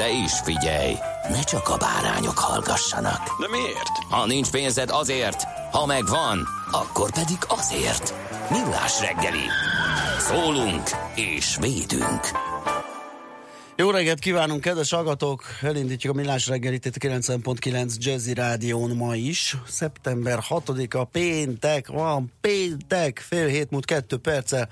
De is figyelj, ne csak a bárányok hallgassanak. De miért? Ha nincs pénzed azért, ha megvan, akkor pedig azért. Millás reggeli. Szólunk és védünk. Jó reggelt kívánunk, kedves hallgatók! Elindítjuk a Millás reggelit itt a 90.9 Jazzy Rádión ma is. Szeptember 6-a, péntek, van péntek, fél hét múlt kettő perccel.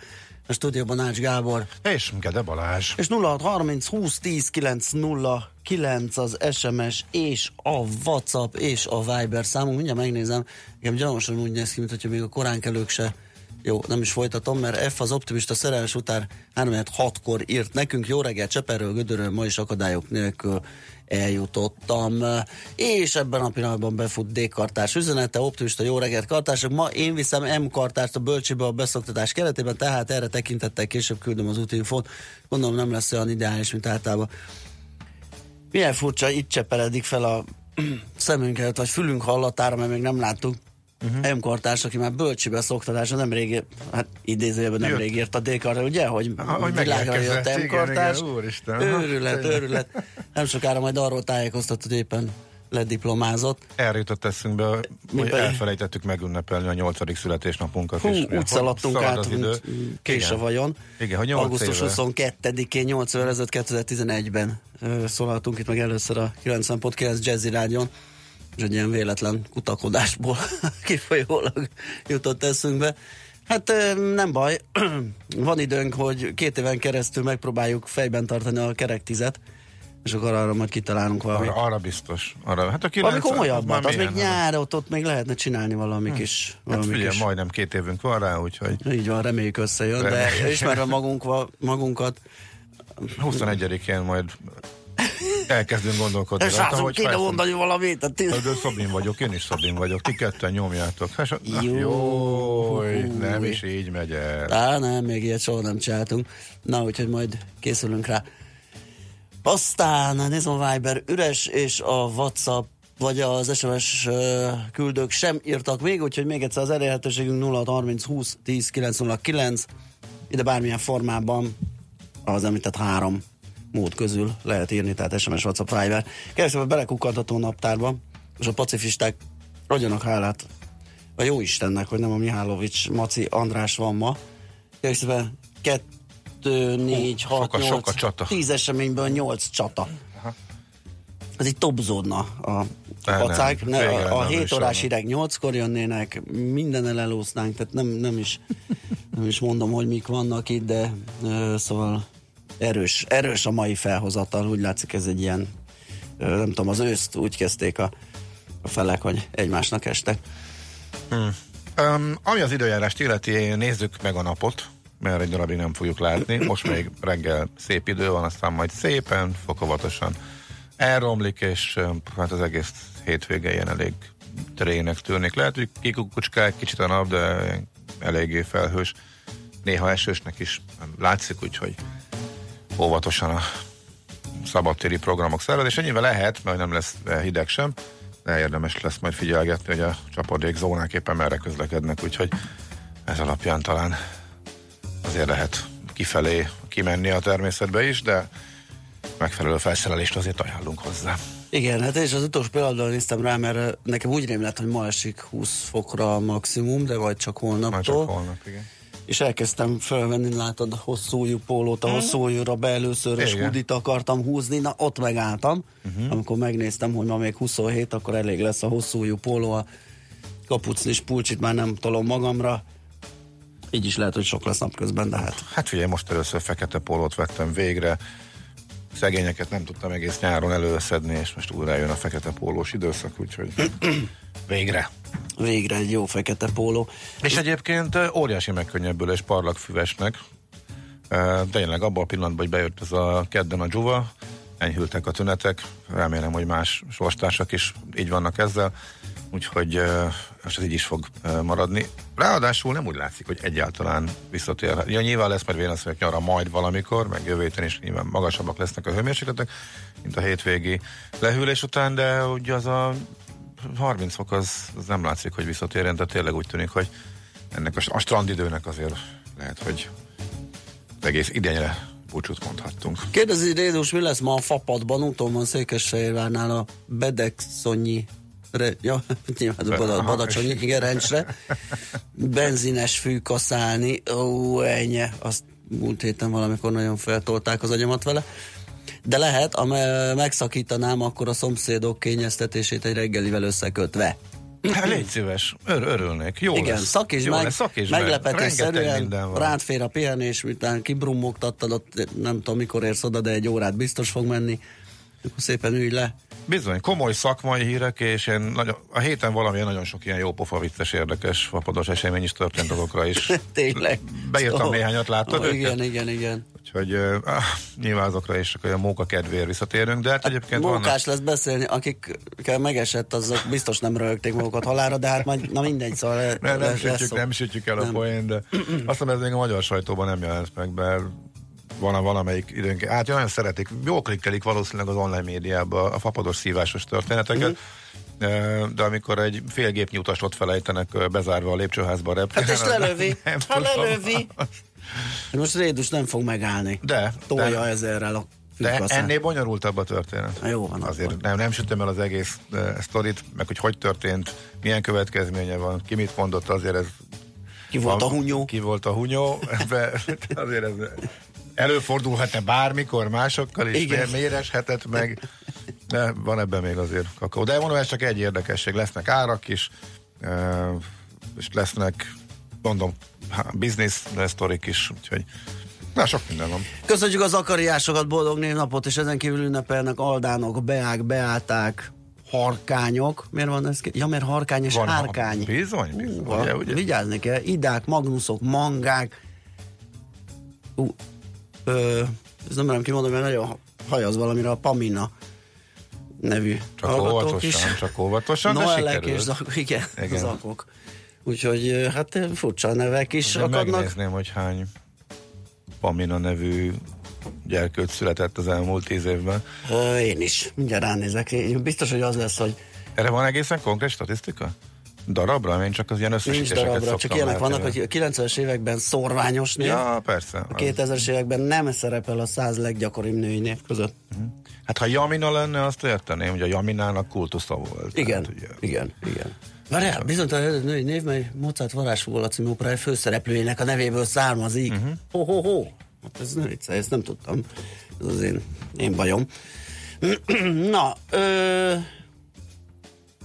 A stúdióban Ács Gábor. És Gede Balázs. És 0630 20 10 909 az SMS és a WhatsApp és a Viber számunk. Mindjárt megnézem, nekem gyanúsan úgy néz ki, mint hogyha még a koránkelők se jó, nem is folytatom, mert F az optimista szerelmes után 3-6-kor írt nekünk. Jó reggelt, Cseperről, Gödörről, ma is akadályok nélkül eljutottam. És ebben a pillanatban befut D-kartás üzenete, optimista jó reggelt kartások. Ma én viszem M kartást a bölcsébe a beszoktatás keretében, tehát erre tekintettel később küldöm az útinfót. Gondolom nem lesz olyan ideális, mint általában. Milyen furcsa, itt cseperedik fel a szemünket, vagy fülünk hallatára, mert még nem láttuk uh-huh. M-kartárs, aki már bölcsibe szoktatása nem rég, hát idézőjében nem rég írt a d ugye, hogy, hogy világra jött M-kartárs. Úristen. Őrület, őrület. Nem sokára majd arról tájékoztat, hogy éppen lediplomázott. Erre jutott eszünkbe, hogy elfelejtettük megünnepelni a nyolcadik születésnapunkat. Hú, úgy szaladtunk át, az idő. kés a vajon. Igen, hogy Augusztus 22-én, 8 évvel ezelőtt 2011-ben szólaltunk itt meg először a 90.9 Jazzy Rádion és egy ilyen véletlen kutakodásból kifolyólag jutott eszünkbe. Hát nem baj, van időnk, hogy két éven keresztül megpróbáljuk fejben tartani a kerek tizet, és akkor arra majd kitalálunk valami. Arra, arra biztos. Arra, hát a valami komolyabbat, az még nyár, ott, ott még lehetne csinálni valami hm. kis... Valami hát figyelj, kis... majdnem két évünk van rá, úgyhogy... Így van, reméljük összejön, reméljük. de ismerve magunk, magunkat... 21-én majd elkezdünk gondolkodni. És rajta, hogy kéne mondani valamit. A tíz... De Szabin vagyok, én is Szabin vagyok. Ti ketten nyomjátok. Hát, jó, jó nem is így megy el. Á, nem, még ilyet soha nem csináltunk. Na, úgyhogy majd készülünk rá. Aztán a Viber üres, és a WhatsApp vagy az SMS küldők sem írtak még, úgyhogy még egyszer az elérhetőségünk 0630 20 10 909. Ide bármilyen formában az említett három mód közül lehet írni, tehát SMS, WhatsApp, Viber. Keresem belekukkantató naptárba, és a pacifisták adjanak hálát a jó Istennek, hogy nem a Mihálovics, Maci, András van ma. Keresem 2, 4, 6, 8, 10 eseményből 8 csata. Aha. Ez így topzódna a pacák. Ne, a, a 7 órás hideg 8-kor jönnének, minden elelúsznánk, tehát nem, nem, is, nem is mondom, hogy mik vannak itt, de uh, szóval erős, erős a mai felhozatal, úgy látszik ez egy ilyen, nem tudom, az őszt úgy kezdték a, a felek, hogy egymásnak estek. Hmm. Um, ami az időjárást illeti, nézzük meg a napot, mert egy darabig nem fogjuk látni. Most még reggel szép idő van, aztán majd szépen, fokozatosan elromlik, és hát az egész hétvége ilyen elég trének tűnik. Lehet, hogy kikukucskál kicsit a nap, de eléggé felhős. Néha esősnek is látszik, úgyhogy óvatosan a szabadtéri programok szervez, és ennyivel lehet, mert nem lesz hideg sem, de érdemes lesz majd figyelgetni, hogy a csapadék zónák éppen merre közlekednek, úgyhogy ez alapján talán azért lehet kifelé kimenni a természetbe is, de megfelelő felszerelést azért ajánlunk hozzá. Igen, hát és az utolsó pillanatban néztem rá, mert nekem úgy rém lett, hogy ma esik 20 fokra a maximum, de vagy csak holnaptól. Majd csak holnap, igen és elkezdtem felvenni, látod, hosszújú pólót, a hosszújúra be először, és Igen. hudit akartam húzni, na ott megálltam. Uh-huh. Amikor megnéztem, hogy ma még 27, akkor elég lesz a hosszújú póló, a kapucnis pulcsit már nem tolom magamra. Így is lehet, hogy sok lesz napközben, de hát Hát figyelj, most először fekete pólót vettem végre. Szegényeket nem tudtam egész nyáron előszedni, és most újra jön a fekete pólós időszak, úgyhogy végre. végre egy jó fekete póló. És egyébként óriási megkönnyebbülés parlagfüvesnek. Tényleg abban a pillanatban, hogy bejött ez a kedden a dzsuva, enyhültek a tünetek, remélem, hogy más sorstársak is így vannak ezzel, úgyhogy most ez így is fog maradni. Ráadásul nem úgy látszik, hogy egyáltalán visszatér. Ja, nyilván lesz majd vélemények nyara majd valamikor, meg jövő héten is nyilván magasabbak lesznek a hőmérsékletek, mint a hétvégi lehűlés után, de ugye az a 30 fok az, az nem látszik, hogy visszatérjen, de tényleg úgy tűnik, hogy ennek a, a strandidőnek azért lehet, hogy egész idényre búcsút mondhattunk. Kérdezi Rédus, mi lesz ma a fapadban? Úton van Székesfehérvárnál a Bedekszonyi Re, ja, nyilván Bada, Badacsonyi, igen, rendsre. Benzines fű kaszálni. Ó, ennyi. Azt múlt héten valamikor nagyon feltolták az agyamat vele. De lehet, ha me- megszakítanám, akkor a szomszédok kényeztetését egy reggelivel összekötve. Hát légy szíves, Ör, örülnék. Jó Igen, lesz. szakítsd Jó meg, lesz. Rengeteg meglepetésszerűen rád fér a pihenés, miután kibrummogtattad, ott nem tudom mikor érsz oda, de egy órát biztos fog menni. Akkor szépen ülj le. Bizony, komoly szakmai hírek, és én nagyon, a héten valamilyen nagyon sok ilyen jó pofa, vicces, érdekes, fapados esemény is történt dolgokra is. Tényleg. Beírtam Ó, néhányat, láttad őket? Igen, igen, igen. Úgyhogy uh, nyilván azokra is olyan móka kedvéért visszatérünk, de hát egyébként vannak... Mókás lesz beszélni, akikkel megesett, azok biztos nem röhögték magukat halára, de hát majd, na mindegy, szóval Nem, nem, sütjük, nem sütjük el a Nem. poén, de azt hiszem ez még a magyar sajtóban nem jelent meg, mert van a valamelyik időnként, hát nagyon szeretik, jól klikkelik valószínűleg az online médiába a fapados szívásos történeteket. Eh, de amikor egy fél gépnyi utas ott felejtenek bezárva a lépcsőházba a Hát és lelövi, nem ha tudom. lelövi. Most Rédus nem fog megállni. De, Tolja de, ezerrel a de fűkaszát. ennél bonyolultabb a történet. Na jó van Azért akkor. nem, nem sütöm el az egész uh, sztorit, meg hogy hogy történt, milyen következménye van, ki mit mondott, azért ez Ki volt a hunyó? Ki volt a hunyó? Ebbe, azért ez előfordulhatna bármikor másokkal is, Igen. Méreshetett meg, de van ebben még azért kakaó. De mondom, ez csak egy érdekesség, lesznek árak is, és lesznek, mondom, business sztorik is, úgyhogy na, sok minden van. Köszönjük az akariásokat, boldog névnapot, és ezen kívül ünnepelnek aldánok, beák, beáták, harkányok. Miért van ez? Ja, mert harkány és Van, hárkány. bizony, bizony, Hú, ugye, ugye? Vigyázni kell. Idák, magnuszok, mangák. Ú, ö, ez nem merem kimondani, mert nagyon hajaz valamire a Pamina nevű Csak óvatosan, csak óvatosan, de Noellek sikerült. és zakok, igen, Igen. zakok. Úgyhogy hát furcsa nevek is Azért akadnak. megnézném, hogy hány Pamina nevű gyerkőt született az elmúlt tíz évben. Ö, én is, mindjárt ránézek. Én Biztos, hogy az lesz, hogy Erre van egészen konkrét statisztika? Darabra? Én csak az ilyen nincs darabra, csak ilyenek vannak, hogy a 90-es években szorványos név, Ja, persze. a Az- 2000-es években nem szerepel a 100 leggyakoribb női név között. Hát ha Jamina lenne, azt érteném, hogy a Jaminának kultusza volt. Igen, ugye, igen, igen. Várjál, bizonytalan női név, mely Mozart varázsfogola című operája főszereplőjének a nevéből származik. Mhm. Uh-huh. Ho, ho, ho. Hát ez nem vicce, ezt nem tudtam. Ez az én, én bajom. Na, ö,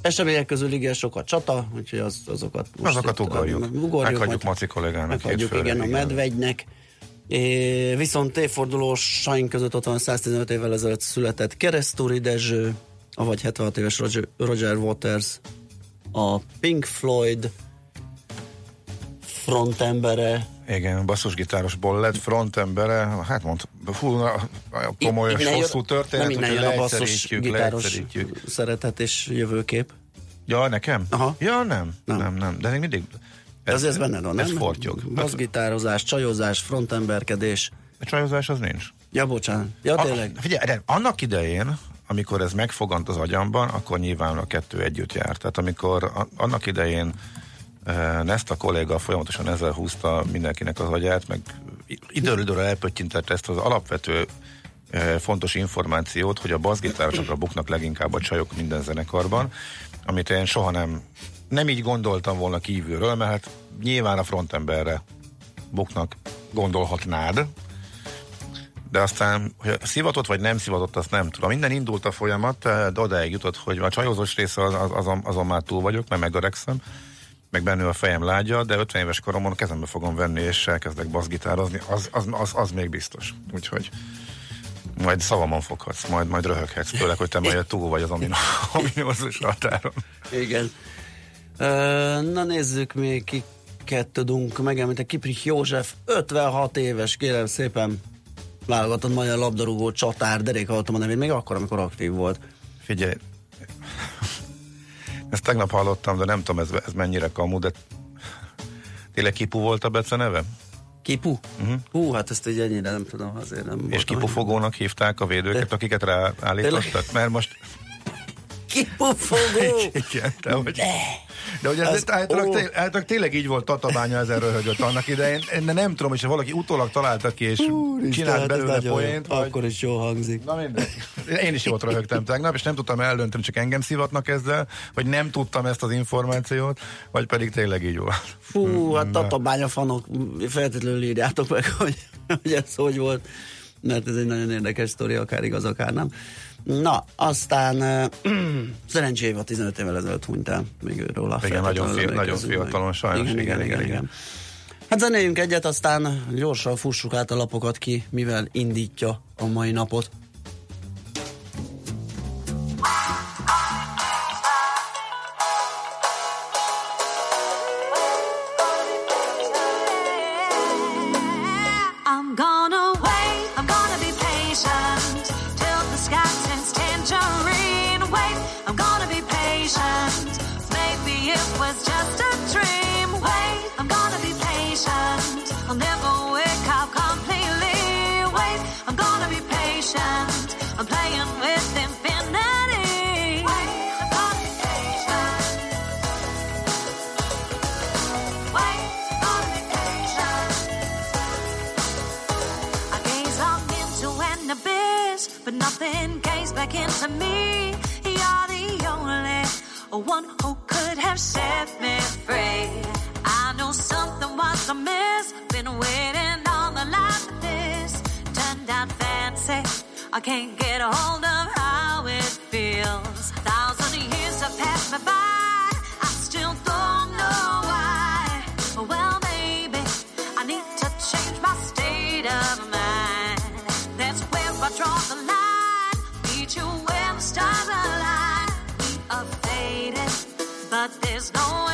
események közül igen sok a csata, úgyhogy az, azokat most Azokat ugorjuk. ugorjuk Meghagyjuk majd- Maci kollégának Meghagyjuk, hétfőre, igen, a igen. medvegynek. É, viszont évfordulósaink között ott van 115 évvel ezelőtt született Keresztúri Dezső, avagy 76 éves Roger, Roger Waters, a Pink Floyd frontembere, Igen, basszusgitárosból lett frontembere, hát mond, fú, na, komoly és Innen jön- hosszú történet, nem innen jön a szeretet és jövőkép. Ja, nekem? Aha. Ja, nem, Nem. nem, nem, de még mindig... Ez, ez, ez benned van, Ez nem? fortyog. Basszgitározás, csajozás, frontemberkedés. A csajozás az nincs. Ja, bocsánat. Ja, tényleg. A, figyelj, de annak idején, amikor ez megfogant az agyamban, akkor nyilván a kettő együtt járt. Tehát amikor annak idején Nesta kolléga folyamatosan ezzel húzta mindenkinek az agyát, meg időről időre elpöttyintette ezt az alapvető e, fontos információt, hogy a basszgitárosokra buknak leginkább a csajok minden zenekarban, amit én soha nem, nem így gondoltam volna kívülről, mert hát nyilván a frontemberre buknak gondolhatnád, de aztán, hogy szivatott vagy nem szivatott, azt nem tudom. Minden indult a folyamat, de odáig jutott, hogy a csajozós része az, az, azon, azon már túl vagyok, mert megöregszem, meg bennül a fejem lágya, de 50 éves koromon kezembe fogom venni, és elkezdek bassgitározni, az, az, az, az még biztos. Úgyhogy majd szavamon foghatsz, majd, majd röhöghetsz, főleg, hogy te majd túl vagy az ominózus határon. Igen. Na nézzük még kiket tudunk megemlíteni. Kiprich József, 56 éves, kérem szépen válogatott magyar labdarúgó csatár, derékhallottam a nevét még akkor, amikor aktív volt. Figyelj, ezt tegnap hallottam, de nem tudom, ez, ez mennyire kamu, de tényleg Kipu volt a Bece neve? Kipu? Uh-huh. Hú, hát ezt így ennyire nem tudom, azért nem És kipufogónak hívták a védőket, de... akiket ráállítottak? Mert most... Kipufogó! Igen, de hogy... De. De hogy ez, ez általában, té, tényleg így volt Tatabánya ezer röhögött annak idején. De nem tudom, és valaki utólag találta ki, és Úr, csinált hát belőle poént. Vagy... Akkor is jó hangzik. Na mindegy. Én is jót röhögtem tegnap, és nem tudtam eldönteni, csak engem szivatnak ezzel, hogy nem tudtam ezt az információt, vagy pedig tényleg így volt. Fú, hmm, hát Tatabánya fanok, feltétlenül írjátok meg, hogy, hogy ez hogy volt mert ez egy nagyon érdekes sztori, akár igaz, akár nem. Na, aztán szerencsével 15 évvel ezelőtt hunyt el, még őről a Igen, nagyon, fél, nagyon fiatalon, sajnos. Igen, igen, igen, igen, igen. Hát zenéljünk egyet, aztán gyorsan fussuk át a lapokat ki, mivel indítja a mai napot. One who could have set me free. I know something was amiss. Been waiting on the line for this. Turned out fancy. I can't get a hold of how it feels. Thousand years have passed me by. But there's no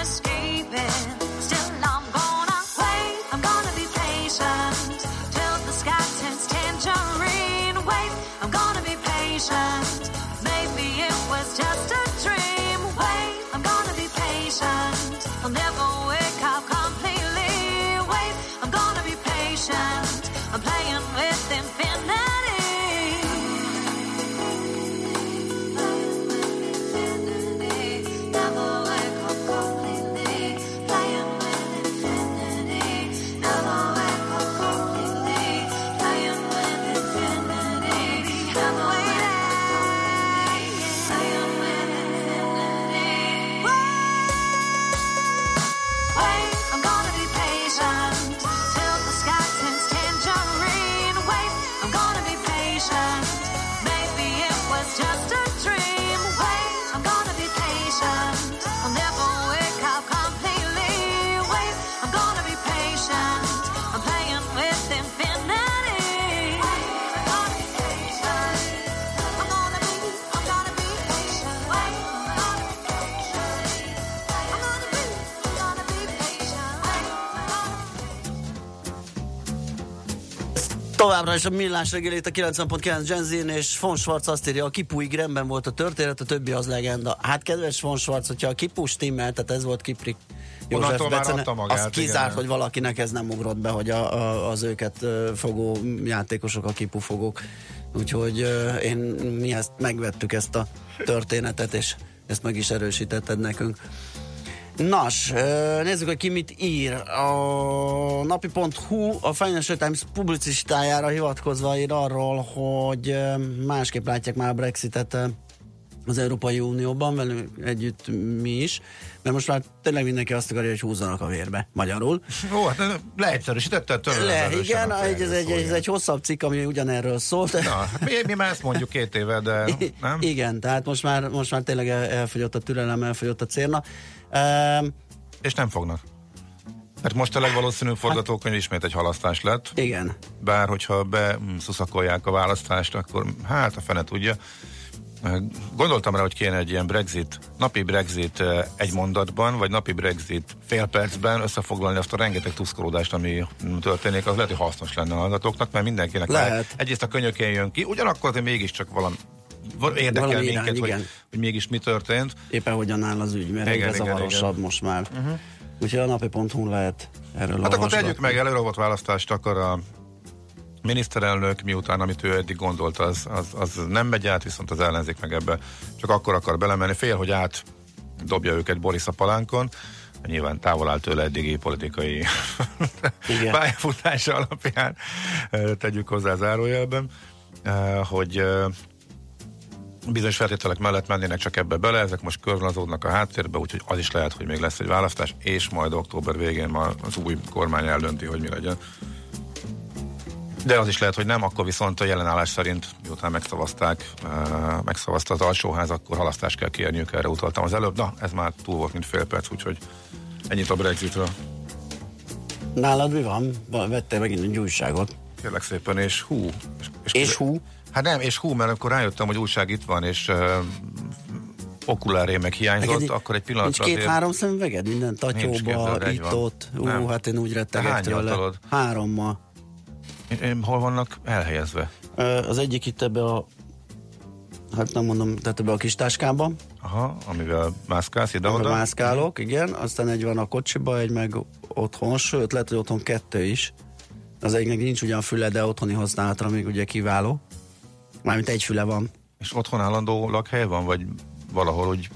Továbbra is a millás reggelét a 90.9 Genzin és Von Schwarz azt írja, a kipuig rendben volt a történet, a többi az legenda. Hát kedves Von Schwarz, hogyha a kipu stimmel, tehát ez volt Kiprik József Becene, magát, az kizárt, igen. hogy valakinek ez nem ugrott be, hogy a, a, az őket fogó játékosok a kipufogók. Úgyhogy én mi ezt megvettük ezt a történetet, és ezt meg is erősítetted nekünk. Nos, nézzük, hogy ki mit ír. A napi.hu a Financial Times publicistájára hivatkozva ír arról, hogy másképp látják már a Brexitet az Európai Unióban, velünk együtt mi is, mert most már tényleg mindenki azt akarja, hogy húzzanak a vérbe, magyarul. Ó, hát leegyszerűsítette tőle. Le, igen, egy, ez, egy, ez egy hosszabb cikk, ami ugyanerről szólt. Na, hát mi, mi már ezt mondjuk két éve, de nem? Igen, tehát most már, most már tényleg el- elfogyott a türelem, elfogyott a cérna. Um, És nem fognak. Mert most a legvalószínűbb forgatókönyv ismét egy halasztás lett. igen. Bár hogyha beszuszakolják a választást, akkor hát a fene tudja. Gondoltam rá, hogy kéne egy ilyen Brexit, napi Brexit eh, egy mondatban, vagy napi Brexit fél percben összefoglalni azt a rengeteg tuszkolódást, ami történik, az lehet, hogy hasznos lenne a hallgatóknak, mert mindenkinek Lehet. egyrészt a könyökén jön ki, ugyanakkor azért mégiscsak valami val- érdekel Valami minket, irány, hogy, igen. hogy mégis mi történt. Éppen hogyan áll az ügy, mert Igen, igen, zavarosabb igen. most már. Uh-huh. Úgyhogy a napi.hu lehet erről Hát akkor tegyük meg, előre választást akar a miniszterelnök, miután amit ő eddig gondolt, az, az, az nem megy át, viszont az ellenzék meg ebbe csak akkor akar belemenni. Fél, hogy át dobja őket Boris a palánkon, nyilván távol áll tőle eddigi politikai Igen. pályafutása alapján, tegyük hozzá zárójelben, hogy bizonyos feltételek mellett mennének csak ebbe bele, ezek most körvonalazódnak a háttérbe, úgyhogy az is lehet, hogy még lesz egy választás, és majd október végén ma az új kormány eldönti, hogy mi legyen. De az is lehet, hogy nem, akkor viszont a jelenállás szerint, miután megszavazták, megszavazta az alsóház, akkor halasztást kell kérniük, erre utaltam az előbb. Na, ez már túl volt, mint fél perc, úgyhogy ennyit a Brexitről. Nálad mi van? Va- Vettél megint egy újságot. Kérlek szépen, és hú. És hú? Hát nem, és hú, mert akkor rájöttem, hogy újság itt van, és uh, okuláré meg hiányzott, Neked akkor egy Nincs pillanatra azért... két-három szemüveged? Minden Nincs, tatyóba, képzeld, egy itt van. ott. Ú, hát én úgy Te rettegek tőle. Hárommal. Hol vannak elhelyezve? Az egyik itt ebbe a hát nem mondom, tehát ebbe a kis táskába, Aha, amivel mászkálsz amiben ide-oda. mászkálok, igen, aztán egy van a kocsiba, egy meg otthon, sőt, lehet, hogy otthon kettő is. Az egyiknek nincs ugyan füle, de otthoni használatra még ugye kiváló. Mármint egy füle van. És otthon állandó lakhely van, vagy valahol úgy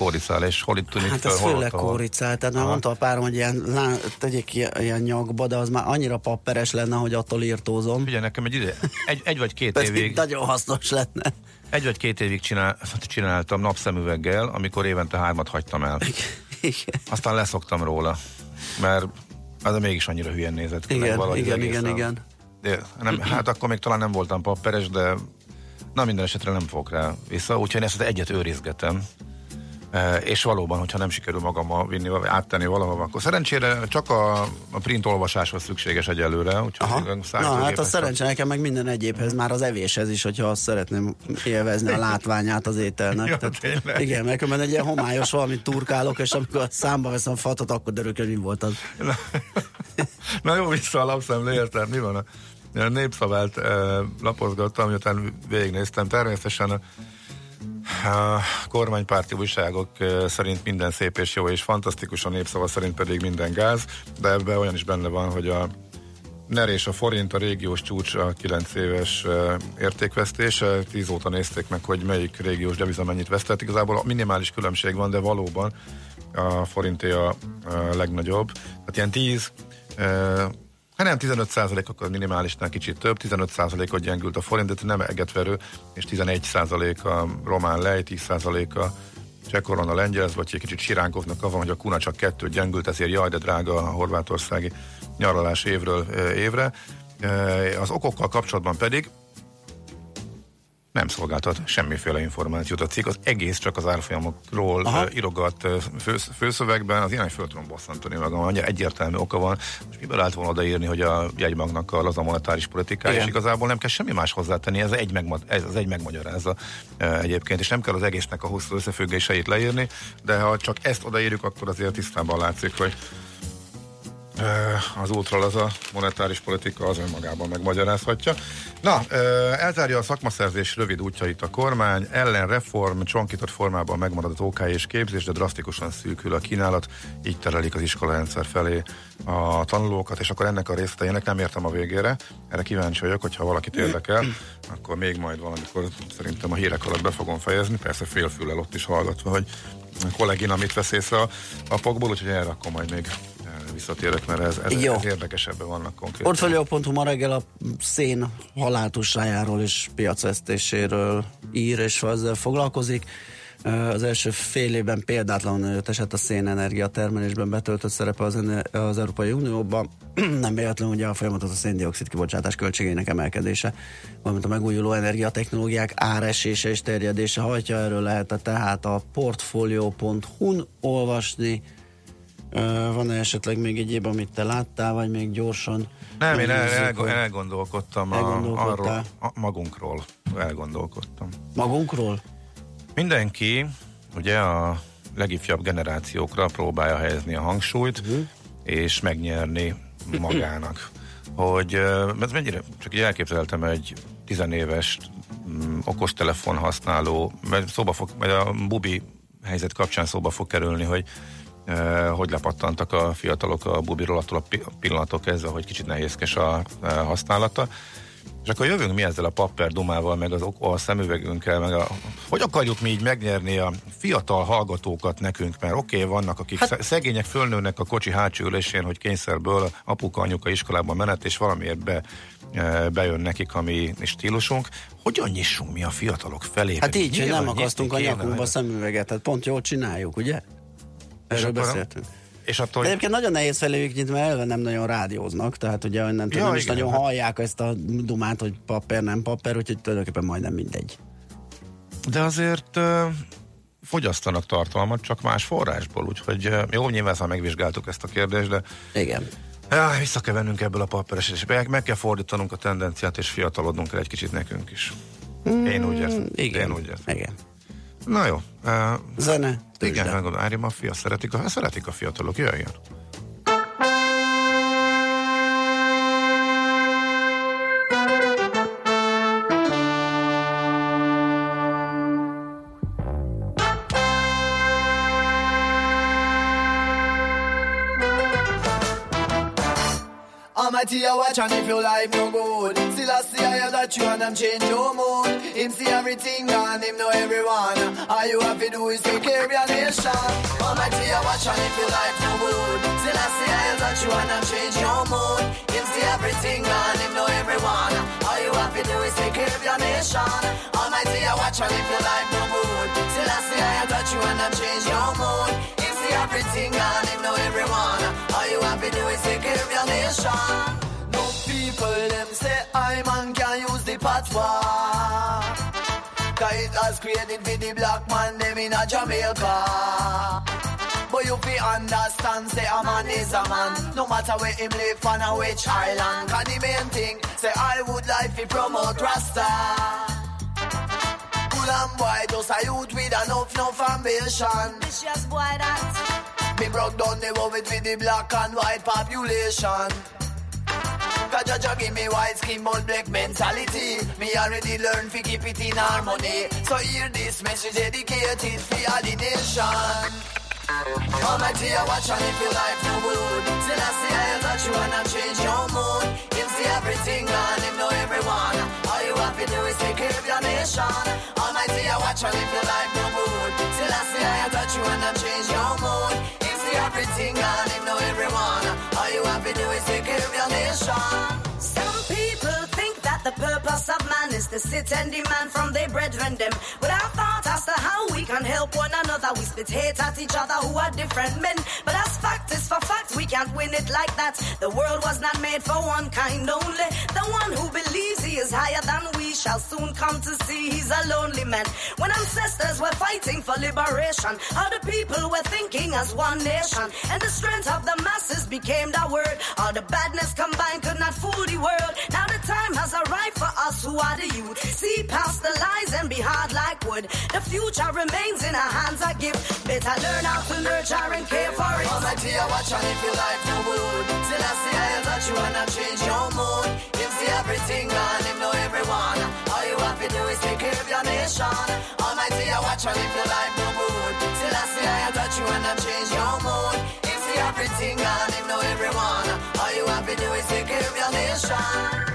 kóricál, és hol itt tűnik Hát fel, ez hol főleg kóricál, tehát már mondta a párom, hogy ilyen, lá, tegyék ilyen, ilyen nyakba, de az már annyira papperes lenne, hogy attól írtózom. Figyelj, nekem egy ide, egy, egy vagy két évig, nagyon hasznos lenne. egy vagy két évig csinál, csináltam napszemüveggel, amikor évente hármat hagytam el. Igen, Aztán leszoktam róla, mert az mégis annyira hülyen nézett ki. meg igen, az igen, igen, igen. De, nem, hát akkor még talán nem voltam papperes, de na minden esetre nem fogok rá vissza, úgyhogy én ezt egyet őrizgetem. E, és valóban, hogyha nem sikerül magammal vinni, vagy áttenni valahova, akkor szerencsére csak a, a print olvasáshoz szükséges egyelőre, úgyhogy Aha. Na, hát a szerencse nekem meg minden egyébhez, már az evéshez is, hogyha azt szeretném élvezni a látványát az ételnek. Ja, Tehát, tényleg? igen, mert különben egy ilyen homályos valamit turkálok, és amikor számba veszem a fatot, akkor derül hogy mi volt az. Na, na jó, vissza a lapszemle, érted? Mi van a népszavát e, lapozgattam, miután végignéztem. Természetesen a, kormánypárti újságok szerint minden szép és jó és fantasztikus, a népszava szerint pedig minden gáz, de ebben olyan is benne van, hogy a NER és a forint a régiós csúcs a 9 éves értékvesztése. 10 óta nézték meg, hogy melyik régiós deviza mennyit vesztett. Igazából a minimális különbség van, de valóban a forinté a, legnagyobb. Tehát ilyen 10 e, Hát nem 15% akkor minimálisnál kicsit több, 15% ot gyengült a forint, de nem egetverő, és 11% a román lej, 10% a cseh korona lengyel, vagy egy kicsit siránkoznak avon, hogy a kuna csak kettő gyengült, ezért jaj, de drága a horvátországi nyaralás évről évre. Az okokkal kapcsolatban pedig nem szolgáltat semmiféle információt. A cikk, az egész csak az árfolyamokról Aha. írogat fő, főszövegben, az ilyen föl tudom bosszantani magam, annyira egyértelmű oka van, most miből állt volna odaírni, hogy a jegymagnak a laza monetáris politikája, Igen. és igazából nem kell semmi más hozzátenni, ez egy, megma, ez az egy megmagyarázza egyébként, és nem kell az egésznek a hosszú összefüggéseit leírni, de ha csak ezt odaírjuk, akkor azért tisztában látszik, hogy az ultralaza monetáris politika az önmagában megmagyarázhatja. Na, ö, elzárja a szakmaszerzés rövid útjait a kormány, ellen reform, csonkított formában megmarad az OK és képzés, de drasztikusan szűkül a kínálat, így terelik az iskolarendszer felé a tanulókat, és akkor ennek a részleteinek nem értem a végére. Erre kíváncsi vagyok, hogyha valakit érdekel, akkor még majd valamikor szerintem a hírek alatt be fogom fejezni, persze félfüllel ott is hallgatva, hogy a kollégina mit vesz észre a, a pokból, úgyhogy erre akkor majd még eh, visszatérek, mert ez, ez, Jó. ez érdekesebben vannak konkrét. Portfolio.hu ma reggel a szén haláltussájáról és piacvesztéséről ír, és ezzel foglalkozik. Az első fél évben példátlanul nagyot esett a szénenergia termelésben betöltött szerepe az, az Európai Unióban. Nem véletlen ugye a folyamatos a széndiokszid kibocsátás költségének emelkedése, valamint a megújuló energiatechnológiák áresése és terjedése hajtja. Erről lehet tehát a portfolio.hu-n olvasni. Van-e esetleg még egy év, amit te láttál, vagy még gyorsan? Nem, én el, el, elgondolkodtam a, arról, a, magunkról. Elgondolkodtam. Magunkról? Mindenki ugye a legifjabb generációkra próbálja helyezni a hangsúlyt, Mhm. és megnyerni magának. Hogy ez mennyire, csak így elképzeltem egy tizenéves mm, okostelefon használó, mert szóba fog, mert a bubi helyzet kapcsán szóba fog kerülni, hogy hogy lepattantak a fiatalok a bubiról attól a pi- pillanatok kezdve, hogy kicsit nehézkes a, használata. És akkor jövünk mi ezzel a papper dumával, meg az a szemüvegünkkel, meg a, hogy akarjuk mi így megnyerni a fiatal hallgatókat nekünk, mert oké, okay, vannak, akik hát, szegények fölnőnek a kocsi hátsó ülésén, hogy kényszerből apuka, anyuka iskolában menet, és valamiért be, bejön nekik a mi stílusunk. Hogyan nyissunk mi a fiatalok felé? Hát így, hogy nem akasztunk a nyakunkba szemüveget, tehát pont jól csináljuk, ugye? És Erről akkor- beszéltünk. És attól, De egyébként nagyon nehéz feléjük nyitni, mert eleve nem nagyon rádióznak, tehát ugye nem, Ja, ja, nem is igen, nagyon hát- hallják ezt a dumát, hogy papír, nem papír, úgyhogy tulajdonképpen majdnem mindegy. De azért ö, fogyasztanak tartalmat, csak más forrásból, úgyhogy ö, jó, nyilván már megvizsgáltuk ezt a kérdést, de Igen. já, vissza kell vennünk ebből a papíres, és meg, meg kell fordítanunk a tendenciát, és fiatalodnunk kell egy kicsit nekünk is. Én úgy érzem. Mm, Igen. Én úgy érzem. Igen. Na jó. Uh, Zene, igen, tőzsde. meg Ári Mafia, szeretik a, szeretik a fiatalok, jöjjön. Almighty, I watch and if your life no good Still I see I hear that you and them change your mood. Him see everything and him know everyone. All you have to do is take care of your nation. Almighty, I watch and if your life no good Still I see I hear that you and them change your mood. Him see everything and him know everyone. All you have to do is take care of your nation. Almighty, I watch and if your life no good Still I see I hear that you and them change your mood. Him see everything and him know everyone To do is take care of your nation No people them say I man can use the patois. Cause it has created for the black man them in a Jamaica. But you fi understand, say a man is a man. No matter where him live on or which island. Cause the main thing, say I would like to promote Rasta. Cool and boy, just a youth with enough, enough ambition. Vicious boy that. Me broke down the world with the black and white population. Cause Jaja give me white skin but black mentality. Me already learned to keep it in harmony. So hear this message dedicated for all the nation. Almighty, I watch and if your life no good Still I see I touch you and I change your mood Him see everything and him know everyone All you have to do is take care of your nation Almighty, I watch and if your life purpose of man is to sit and demand from their brethren them without thought as to how we can help one another. We spit hate at each other who are different men. But as fact is for fact, we can't win it like that. The world was not made for one kind only. The one who believes he is higher than shall soon come to see he's a lonely man. When ancestors were fighting for liberation, other people were thinking as one nation. And the strength of the masses became the word. All the badness combined could not fool the world. Now the time has arrived for us who are the youth. See past the lies and be hard like wood. The future remains in our hands a gift. Better learn how to nurture and care for it. Almighty, I watch and if your life no good Still I see I touch you I change your mood Him see everything and him know everyone Have to do is take care of your nation. Almighty, I watch and if your life no good. Still I see I touch you and I change your mood. Him see everything and him know everyone All you have to do is take care of your nation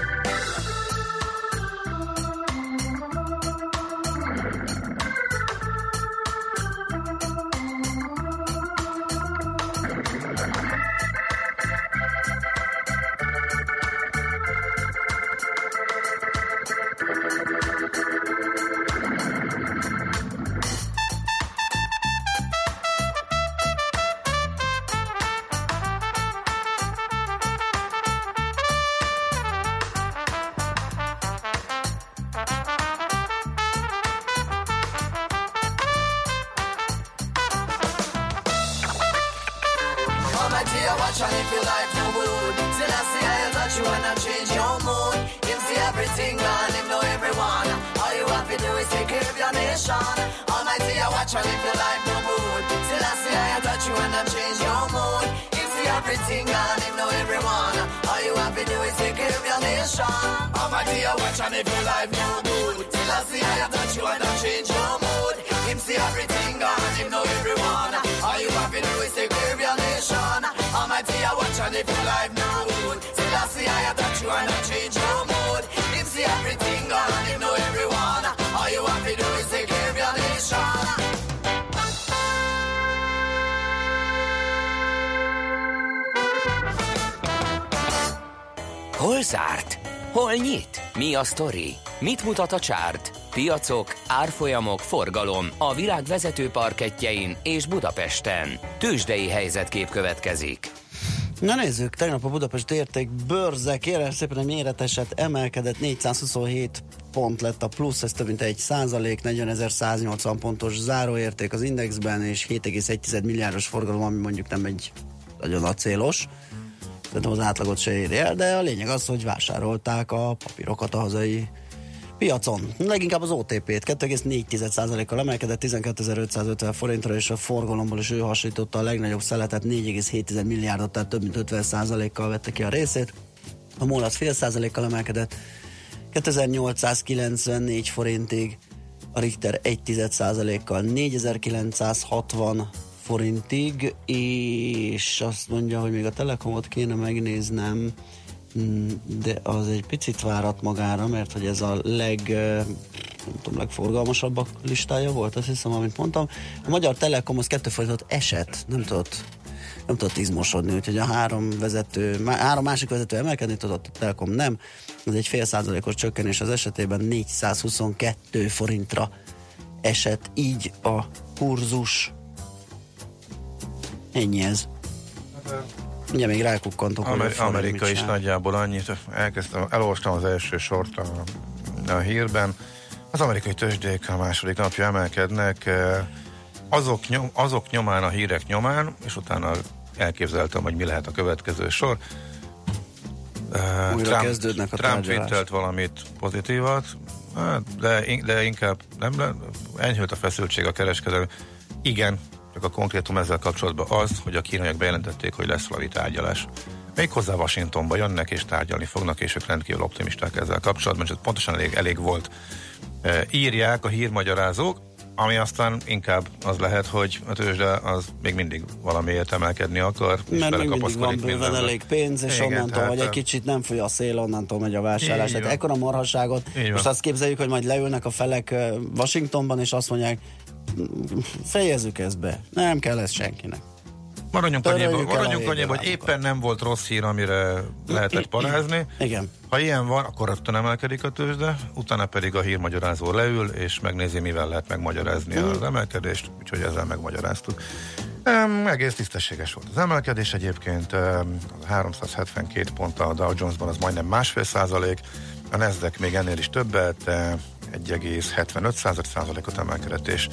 And if your life no good. Still I see I touch you and I change your mood. Him see everything and him know everyone. All you have to do is take care of your nation. Hol zárt? Hol nyit? Mi a sztori? Mit mutat a csárt? Piacok, árfolyamok, forgalom a világ vezető parketjein és Budapesten. Tősdei helyzetkép következik. Na nézzük, tegnap a Budapest érték bőrze, kérem szépen egy méreteset emelkedett, 427 pont lett a plusz, ez több mint egy százalék, 40.180 pontos záróérték az indexben, és 7,1 milliárdos forgalom, ami mondjuk nem egy nagyon acélos. Szerintem az átlagot se éri el, de a lényeg az, hogy vásárolták a papírokat a hazai piacon. Leginkább az OTP-t 2,4%-kal emelkedett 12.550 forintra, és a forgalomból is ő hasonlította a legnagyobb szeletet 4,7 milliárdot, tehát több mint 50%-kal vette ki a részét. A MOL az fél százalékkal emelkedett 2894 forintig, a Richter 1 százalékkal 4960 forintig, és azt mondja, hogy még a Telekomot kéne megnéznem, de az egy picit várat magára, mert hogy ez a leg, nem tudom, legforgalmasabbak listája volt, azt hiszem, amit mondtam. A Magyar Telekom az kettő folytatott eset, nem tudott nem tudott izmosodni, úgyhogy a három vezető, három másik vezető emelkedni tudott, a Telekom nem. Ez egy fél százalékos csökkenés az esetében 422 forintra esett így a kurzus. Ennyi ez. Ugye még rákukkantok. Amer- Amerika is nagyjából annyit. Elkezdtem, elolvastam az első sort a, a hírben. Az amerikai tőzsdék a második napja emelkednek. Azok, nyom, azok nyomán, a hírek nyomán, és utána elképzeltem, hogy mi lehet a következő sor. Újra Trump, kezdődnek a Trump twittelt valamit pozitívat, hát, de, de inkább nem, enyhült a feszültség a kereskedelő. Igen, csak a konkrétum ezzel kapcsolatban az, hogy a kínaiak bejelentették, hogy lesz valami tárgyalás. Méghozzá Washingtonba jönnek és tárgyalni fognak, és ők rendkívül optimisták ezzel kapcsolatban, csak pontosan elég, elég volt. E, írják a hírmagyarázók, ami aztán inkább az lehet, hogy a tőzsde az még mindig valamiért emelkedni akar. Mert még mindig van bőven elég pénz, és Igen, onnantól, tehát, hogy egy kicsit nem fúj a szél, onnantól megy a vásárlás. Tehát ekkora marhaságot. Most azt képzeljük, hogy majd leülnek a felek Washingtonban, és azt mondják, fejezzük ezt be. Nem kell ez senkinek. Maradjunk annyiba, maradjunk annyiba hogy éppen nem volt rossz hír, amire lehetett parázni. Igen. Ha ilyen van, akkor rögtön emelkedik a tőzsde, utána pedig a hírmagyarázó leül, és megnézi, mivel lehet megmagyarázni mm. az emelkedést, úgyhogy ezzel megmagyaráztuk. Um, egész tisztességes volt az emelkedés egyébként, um, 372 pont a Dow Jonesban, az majdnem másfél százalék, a Nasdaq még ennél is többet, 1,75 százalékot emelkedett, és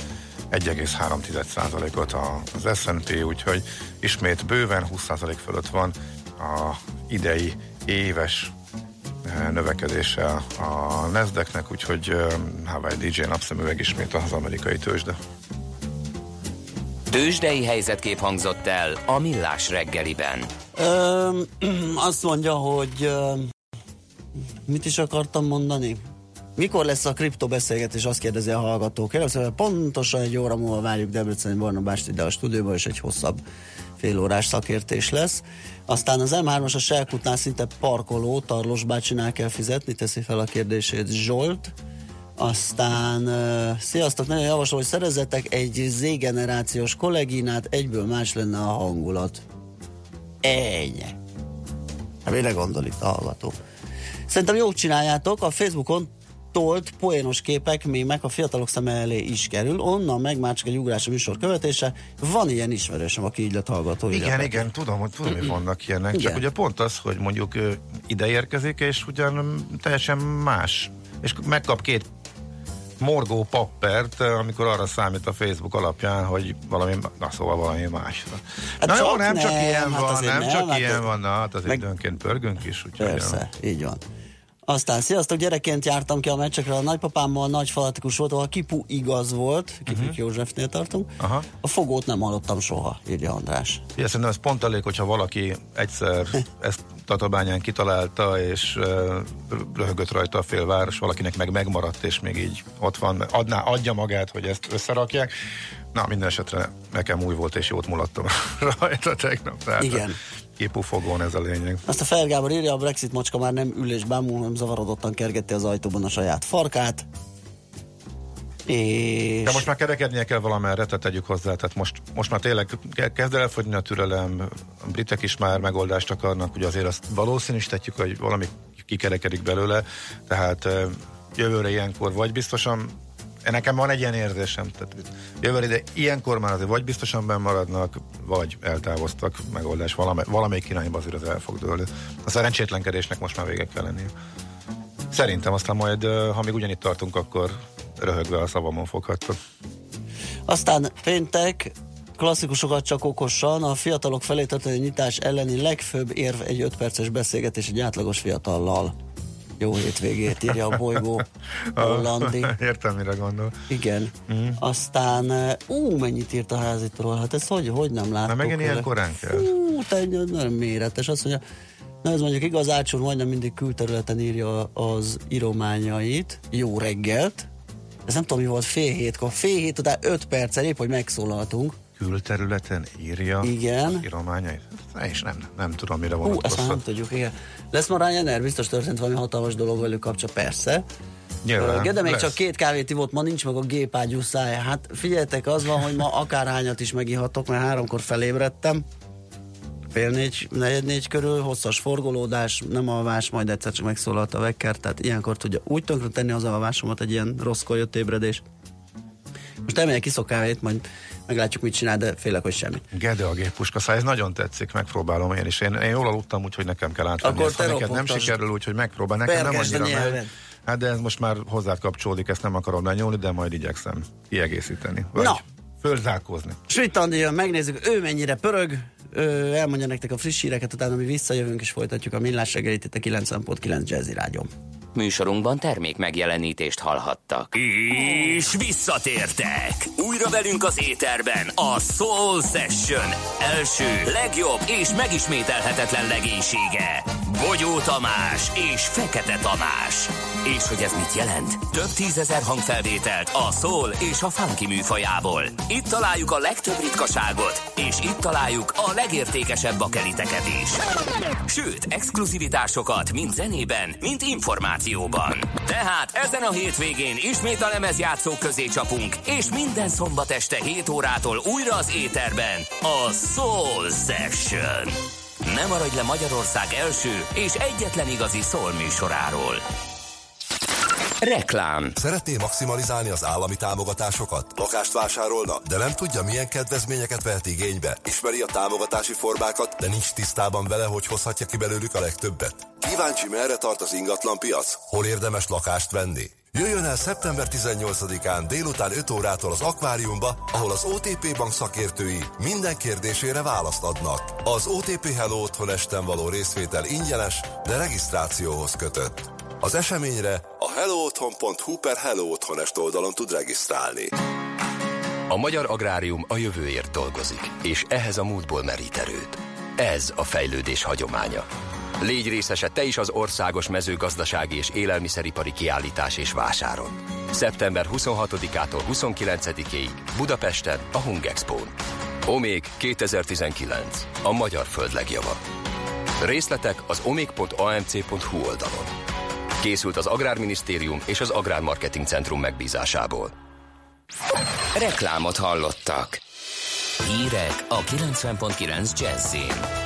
1,3%-ot az S&P, úgyhogy ismét bőven 20% fölött van a idei éves eh, növekedése a Nasdaqnek, úgyhogy eh, Hawaii DJ napszemüveg ismét az amerikai tőzsde. Tőzsdei helyzetkép hangzott el a Millás reggeliben. Ö, azt mondja, hogy ö, mit is akartam mondani? Mikor lesz a kriptobeszélgetés, azt kérdezi a hallgató. Kérem szépen, pontosan egy óra múlva várjuk Debreceni Barnabást ide a stúdióba, és egy hosszabb félórás szakértés lesz. Aztán az M3-as a Selkutnál szinte parkoló, Tarlos bácsinál kell fizetni, teszi fel a kérdését Zsolt. Aztán, uh, sziasztok, nagyon javaslom, hogy szerezzetek egy Z-generációs kolléginát, egyből más lenne a hangulat. Ennyi. Hát mire gondol itt a hallgató? Szerintem jót csináljátok, a Facebookon tolt poénos képek, mémek a fiatalok szeme elé is kerül, onnan meg már csak egy ugrás a műsor követése. Van ilyen ismerősöm, aki így lett hallgató. Igen, igen, igen, tudom, hogy tudom, hogy vannak ilyenek. Igen. Csak ugye pont az, hogy mondjuk ide érkezik, és ugyan teljesen más. És megkap két morgó pappert, amikor arra számít a Facebook alapján, hogy valami, na szóval valami más. Hát na jó, csak nem, csak nem, ilyen hát van, nem, nem, csak hát ilyen van, na, hát azért meg- időnként pörgünk is, úgyhogy Persze, így van. Aztán, sziasztok, gyerekként jártam ki a meccsekre, a nagypapámmal nagy fanatikus volt, ahol a kipu igaz volt, Kipük uh-huh. Józsefnél tartunk. Mhm. Aha. A fogót nem hallottam soha, írja András. Igen, szerintem ez pont elég, hogyha valaki egyszer ezt Tatabányán kitalálta, és uh, röhögött rajta a félváros, valakinek meg megmaradt, és még így ott van, adná, adja magát, hogy ezt összerakják. Na, minden esetre nekem új volt, és jót mulattam rajta tegnap. Tehát Igen. A Kipufogón ez a lényeg. Azt a Fel Gábor írja, a Brexit macska már nem ül és bámul, hanem zavarodottan kergeti az ajtóban a saját farkát. És... De most már kerekednie kell valamerre, tehát tegyük hozzá, tehát most, most már tényleg ke- kezd elfogyni a türelem, a britek is már megoldást akarnak, ugye azért azt valószínűsítetjük, hogy valami kikerekedik belőle, tehát eh, jövőre ilyenkor vagy biztosan nekem van egy ilyen érzésem, tehát jövőre ide ilyenkor már azért vagy biztosan benn maradnak, vagy eltávoztak megoldás, valami, valamelyik irányba azért az el fog dőlni. A szerencsétlenkedésnek most már vége kell lennie. Szerintem aztán majd, ha még ugyanitt tartunk, akkor röhögve a szavamon foghattok. Aztán péntek, klasszikusokat csak okosan, a fiatalok felé történő nyitás elleni legfőbb érv egy 5 perces beszélgetés egy átlagos fiatallal. Jó hétvégét, írja a bolygó Hollandi. Értem, mire gondol. Igen. Mm. Aztán, ú, mennyit írt a házitról, hát ez hogy, hogy nem láttuk? Na megint ilyen korán kell. Ú, te nem méretes. Azt mondja, na ez mondjuk igaz, Ácsúr majdnem mindig külterületen írja az írományait. Jó reggelt. Ez nem tudom, mi volt, fél hétkor. Fél hét után öt perccel épp, hogy megszólaltunk. Külterületen írja Igen. írományait. És nem, nem tudom, mire Hú, ezt nem tudjuk, igen. Lesz ma Ryanair, biztos történt valami hatalmas dolog velük kapcsa, persze. Nyilván, Gede még lesz. csak két kávét ivott, ma nincs meg a gépágyú szája. Hát figyeljetek, az van, hogy ma akárhányat is megihatok, mert háromkor felébredtem. Fél négy, negyed négy körül, hosszas forgolódás, nem alvás, majd egyszer csak megszólalt a vekker, tehát ilyenkor tudja úgy tönkre tenni az alvásomat egy ilyen rosszkor jött ébredés. Most elmegyek kiszok kávét, majd meglátjuk, mit csinál, de félek, hogy semmi. Gede a géppuska száj, ez nagyon tetszik, megpróbálom én is. Én, én jól aludtam, úgyhogy nekem kell átvenni. Akkor ezt. te neked nem sikerül, úgyhogy megpróbál. Nekem nem annyira megy. Hát de ez most már hozzád kapcsolódik, ezt nem akarom lenyúlni, de majd igyekszem kiegészíteni. Vagy Na. fölzárkózni. Schmidt Andi jön, megnézzük, ő mennyire pörög, elmondja nektek a friss híreket, utána mi visszajövünk és folytatjuk a millás reggelit itt a 90.9 Jazzy Rádion. Műsorunkban termék megjelenítést hallhattak. És visszatértek! Újra velünk az éterben a Soul Session első, legjobb és megismételhetetlen legénysége. Bogyó Tamás és Fekete Tamás. És hogy ez mit jelent? Több tízezer hangfelvételt a soul és a funky műfajából. Itt találjuk a legtöbb ritkaságot, és itt találjuk a legértékesebb bakeliteket is. Sőt, exkluzivitásokat mind zenében, mind információban. Tehát ezen a hétvégén ismét a lemezjátszók közé csapunk, és minden szombat este 7 órától újra az éterben a Soul Session. Ne maradj le Magyarország első és egyetlen igazi soul műsoráról. Reklám Szeretné maximalizálni az állami támogatásokat? Lakást vásárolna, de nem tudja, milyen kedvezményeket vehet igénybe? Ismeri a támogatási formákat, de nincs tisztában vele, hogy hozhatja ki belőlük a legtöbbet? Kíváncsi, merre tart az ingatlan piac? Hol érdemes lakást venni? Jöjjön el szeptember 18-án délután 5 órától az akváriumba, ahol az OTP bank szakértői minden kérdésére választ adnak. Az OTP Hello Otthon esten való részvétel ingyenes, de regisztrációhoz kötött. Az eseményre a hellootthon.hu per Hello Otthonest oldalon tud regisztrálni. A magyar agrárium a jövőért dolgozik, és ehhez a múltból merít erőt. Ez a fejlődés hagyománya. Légy részese te is az országos mezőgazdasági és élelmiszeripari kiállítás és vásáron. Szeptember 26-ától 29-ig Budapesten a Hungexpo-n. Omég 2019. A magyar föld legjava. Részletek az omég.amc.hu oldalon. Készült az Agrárminisztérium és az Agrármarketing Centrum megbízásából. Reklámot hallottak. Hírek a 90.9 Jazzin.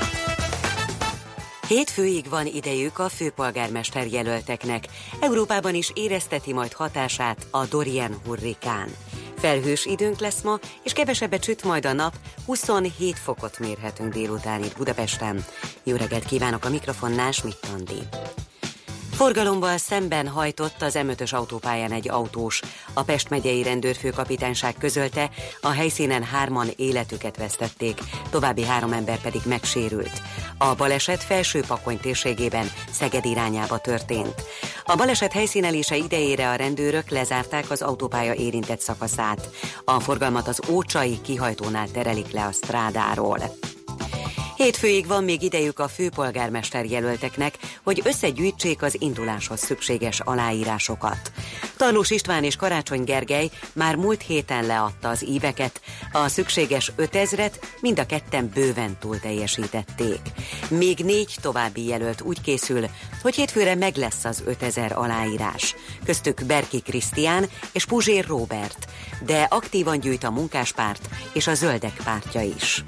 Hétfőig van idejük a főpolgármester jelölteknek. Európában is érezteti majd hatását a Dorian hurrikán. Felhős időnk lesz ma, és kevesebbet süt majd a nap, 27 fokot mérhetünk délután itt Budapesten. Jó reggelt kívánok a mikrofonnál, Schmidt Andi. Forgalomban szemben hajtott az M5-ös autópályán egy autós. A Pest megyei rendőrfőkapitányság közölte, a helyszínen hárman életüket vesztették, további három ember pedig megsérült. A baleset felső pakony térségében Szeged irányába történt. A baleset helyszínelése idejére a rendőrök lezárták az autópálya érintett szakaszát. A forgalmat az Ócsai kihajtónál terelik le a strádáról. Hétfőig van még idejük a főpolgármester jelölteknek, hogy összegyűjtsék az induláshoz szükséges aláírásokat. Tarlós István és Karácsony Gergely már múlt héten leadta az íveket, a szükséges 5000-et mind a ketten bőven túl teljesítették. Még négy további jelölt úgy készül, hogy hétfőre meg lesz az 5000 aláírás. Köztük Berki Krisztián és Puzsér Robert, de aktívan gyűjt a munkáspárt és a zöldek pártja is.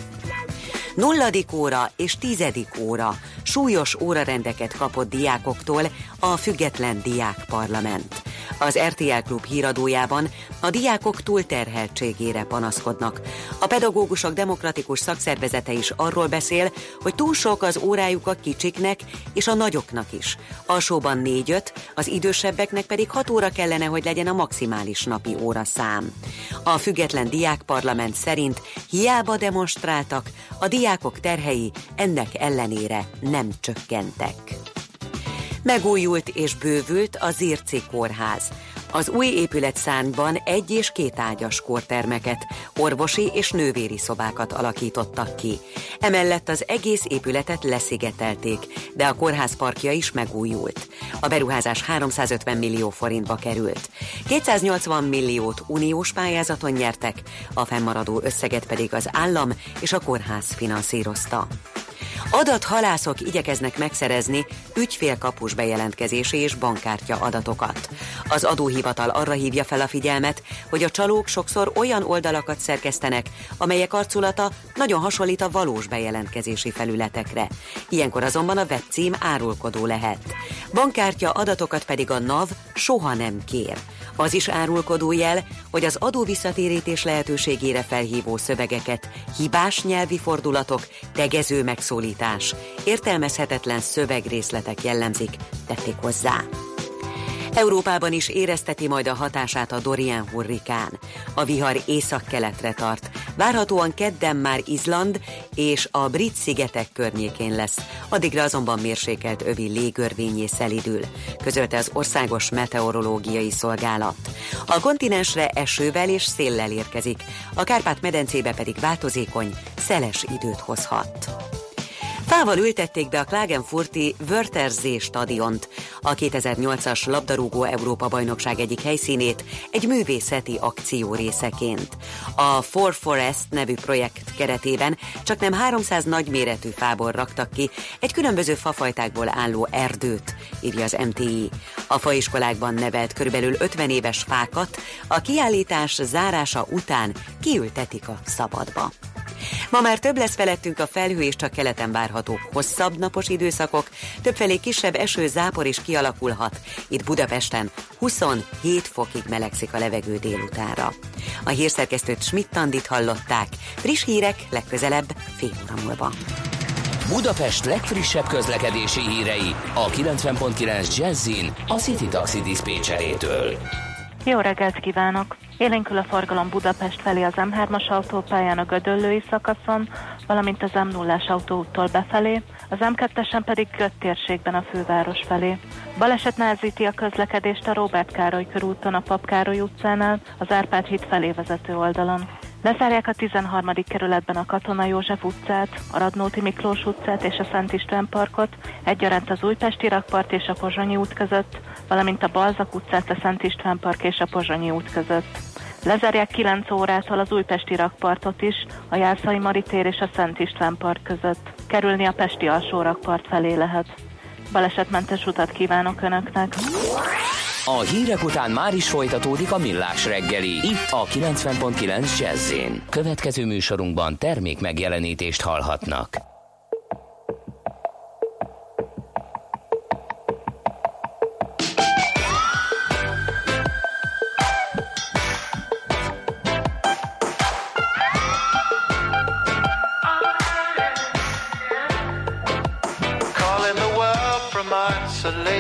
Nulladik óra és tizedik óra súlyos órarendeket kapott diákoktól a Független Diák Parlament. Az RTL Klub híradójában a diákok túlterheltségére panaszkodnak. A pedagógusok demokratikus szakszervezete is arról beszél, hogy túl sok az órájuk a kicsiknek és a nagyoknak is. Alsóban négy-öt, az idősebbeknek pedig hat óra kellene, hogy legyen a maximális napi óra szám. A Független Diák Parlament szerint hiába demonstráltak, a diákok terhei ennek ellenére nem csökkentek. Megújult és bővült a Zirci Kórház. Az új épületszárnyban egy és két ágyas kórtermeket, orvosi és nővéri szobákat alakítottak ki. Emellett az egész épületet leszigetelték, de a kórház parkja is megújult. A beruházás 350 millió forintba került. 280 milliót uniós pályázaton nyertek, a fennmaradó összeget pedig az állam és a kórház finanszírozta. Adathalászok igyekeznek megszerezni ügyfélkapus bejelentkezési és bankkártya adatokat. Az adóhivatal arra hívja fel a figyelmet, hogy a csalók sokszor olyan oldalakat szerkesztenek, amelyek arculata nagyon hasonlít a valós bejelentkezési felületekre. Ilyenkor azonban a webcím árulkodó lehet. Bankkártya adatokat pedig a NAV soha nem kér. Az is árulkodó jel, hogy az adóvisszatérítés lehetőségére felhívó szövegeket, hibás nyelvi fordulatok, tegező megszólítás, értelmezhetetlen szövegrészletek jellemzik, tették hozzá. Európában is érezteti majd a hatását a Dorian hurrikán. A vihar észak-keletre tart. Várhatóan kedden már Izland és a brit szigetek környékén lesz. Addigra azonban mérsékelt övi légörvényé szelidül, közölte az Országos Meteorológiai Szolgálat. A kontinensre esővel és széllel érkezik, a Kárpát-medencébe pedig változékony, szeles időt hozhat. Fával ültették be a Klagenfurti Wörthersee stadiont, a 2008-as labdarúgó Európa-bajnokság egyik helyszínét egy művészeti akció részeként. A For Forest nevű projekt keretében csak nem 300 nagyméretű fából raktak ki egy különböző fafajtákból álló erdőt, írja az MTI. A faiskolákban nevelt körülbelül 50 éves fákat a kiállítás zárása után kiültetik a szabadba. Ma már több lesz felettünk a felhő és csak keleten várhatók hosszabb napos időszakok, többfelé kisebb eső, zápor is kialakulhat. Itt Budapesten 27 fokig melegszik a levegő délutára. A hírszerkesztőt Schmidt-Tandit hallották. Friss hírek legközelebb fél óra múlva. Budapest legfrissebb közlekedési hírei a 90.9 Jazzin a City Taxi Dispécsejétől. Jó reggelt kívánok! Élénkül a forgalom Budapest felé az M3-as autópályán a Gödöllői szakaszon, valamint az M0-as autóúttól befelé, az M2-esen pedig Gött a főváros felé. Baleset nehezíti a közlekedést a Róbert Károly körúton a Pap Károly utcánál, az Árpád híd felé vezető oldalon. Lezárják a 13. kerületben a Katona József utcát, a Radnóti Miklós utcát és a Szent István parkot, egyaránt az Újpesti rakpart és a Pozsonyi út között, valamint a Balzak utcát, a Szent István park és a Pozsonyi út között. Lezárják 9 órától az Újpesti rakpartot is, a Jászai Maritér és a Szent István park között. Kerülni a Pesti alsó rakpart felé lehet. Balesetmentes utat kívánok Önöknek! A hírek után már is folytatódik a millás reggeli. Itt a 90.9 jazz Következő műsorunkban termék megjelenítést hallhatnak.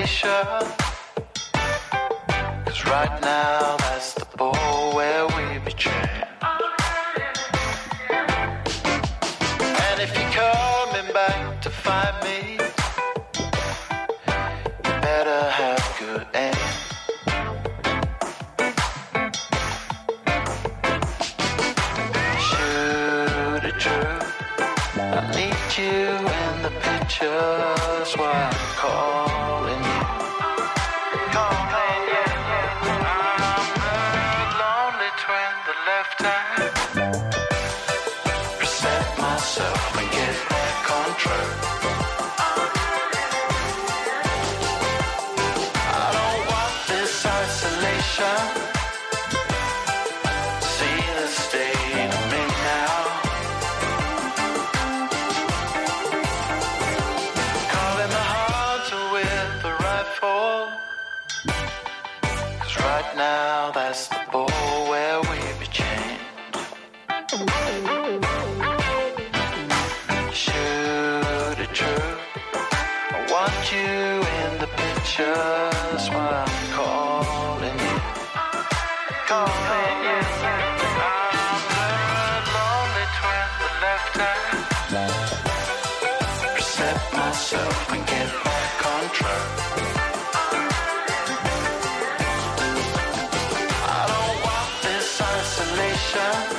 Isolation. Cause right now that's the ball where we betray. And if you're coming back to find me, you better have good aim. Shoot it true. I need you in the pictures while shine.